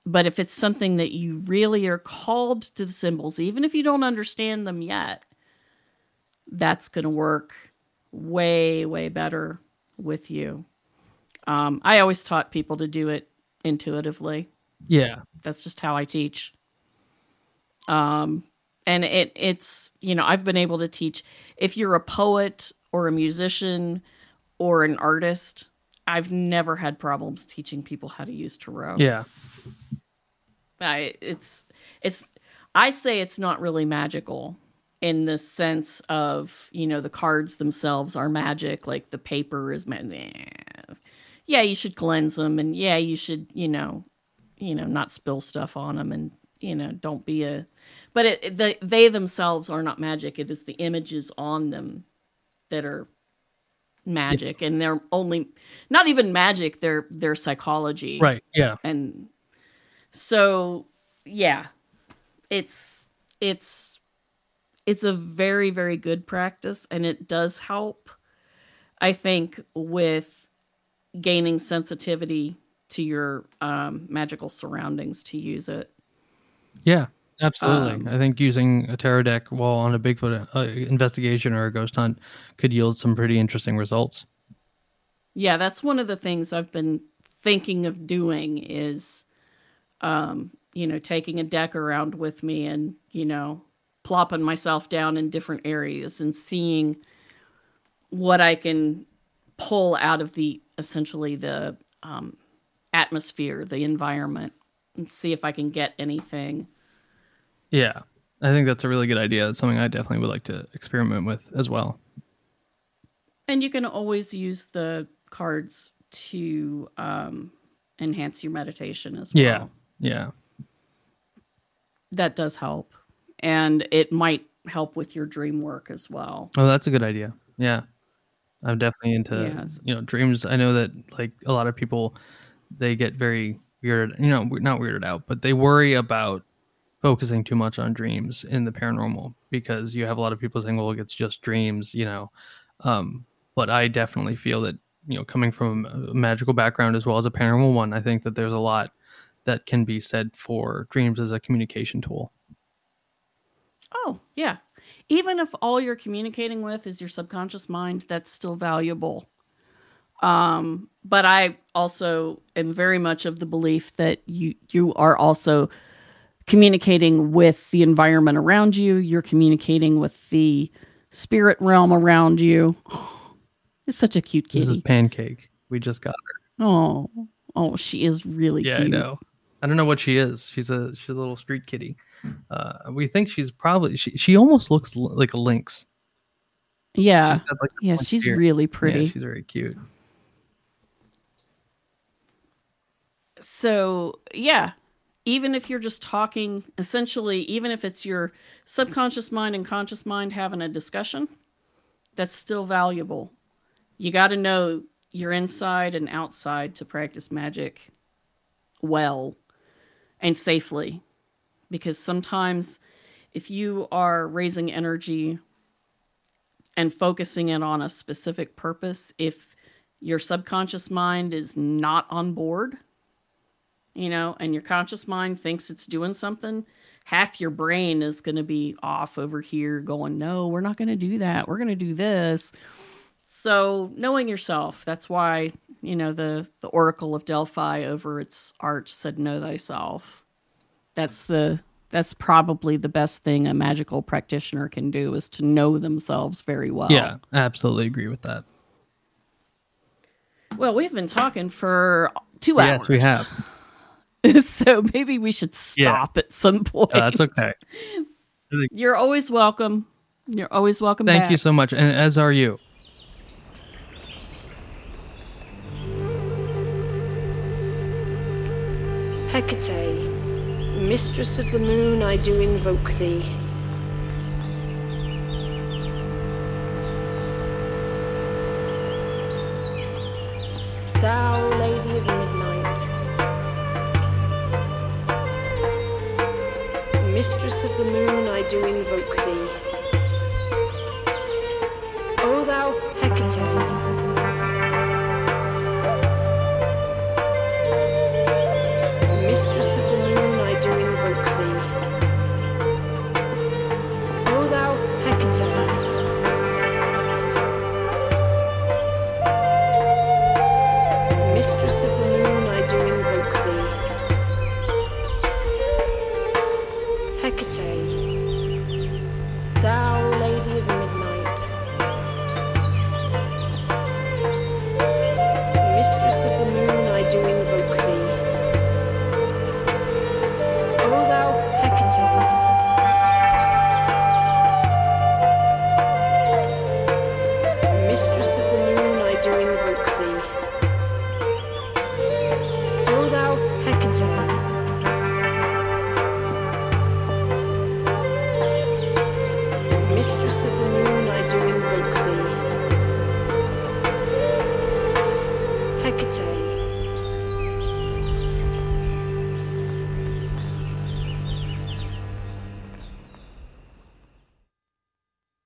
but if it's something that you really are called to the symbols, even if you don't understand them yet, that's going to work way, way better with you. Um, I always taught people to do it intuitively. Yeah. That's just how I teach. Um, and it it's you know I've been able to teach if you're a poet or a musician or an artist, I've never had problems teaching people how to use tarot. Yeah. I it's it's I say it's not really magical in the sense of you know the cards themselves are magic like the paper is ma- yeah you should cleanse them and yeah you should you know you know not spill stuff on them and you know don't be a but it, the, they themselves are not magic it is the images on them that are magic and they're only not even magic they're they're psychology Right. Yeah. and so yeah it's it's it's a very very good practice and it does help i think with gaining sensitivity to your um, magical surroundings to use it Yeah. Absolutely. Um, I think using a tarot deck while on a Bigfoot uh, investigation or a ghost hunt could yield some pretty interesting results. yeah that's one of the things i've been thinking of doing is um you know taking a deck around with me and you know plopping myself down in different areas and seeing what i can pull out of the essentially the um, atmosphere the environment and see if i can get anything Yeah. I think that's a really good idea. It's something I definitely would like to experiment with as well. and you can always use the cards to um, enhance your meditation as well Yeah. Yeah. that does help and it might help with your dream work as well Oh, that's a good idea. Yeah. I'm definitely into Yes. you know dreams. I know that like a lot of people they get very weirded, you know, not weirded out, but they worry about focusing too much on dreams in the paranormal because you have a lot of people saying, "Well, it's just dreams," you know. Um, but I definitely feel that you know, coming from a magical background as well as a paranormal one, I think that there's a lot that can be said for dreams as a communication tool. oh yeah even if all you're communicating with is your subconscious mind that's still valuable um but i also am very much of the belief that you you are also communicating with the environment around you you're communicating with the spirit realm around you it's such a cute kitty. This is Pancake. We just got her. oh oh she is really Yeah, cute I know. I don't know what she is. She's a she's a little street kitty. Uh, we think she's probably she she almost looks l- like a lynx. Yeah. She's like, the yeah, pointy she's ear. really Yeah, pretty. she's very cute. so yeah even if you're just talking essentially even if it's your subconscious mind and conscious mind having a discussion that's still valuable you got to know your inside and outside to practice magic well and safely because sometimes if you are raising energy and focusing it on a specific purpose if your subconscious mind is not on board you know, and your conscious mind thinks it's doing something, half your brain is going to be off over here going, no, we're not going to do that. We're going to do this. So, knowing yourself, that's why, you know, the the Oracle of Delphi over its arch said know thyself. That's the that's probably the best thing a magical practitioner can do is to know themselves very well. Yeah, I absolutely agree with that. Well, we've been talking for 2 hours. Yes, we have. so maybe we should stop at some point. Uh, that's okay. You're always welcome. You're always welcome. Thank back. you so much, and as are you. Hekate, mistress of the moon, I do invoke thee. Thou lady of midnight, mistress of the moon, I do invoke thee. O thou Hekate,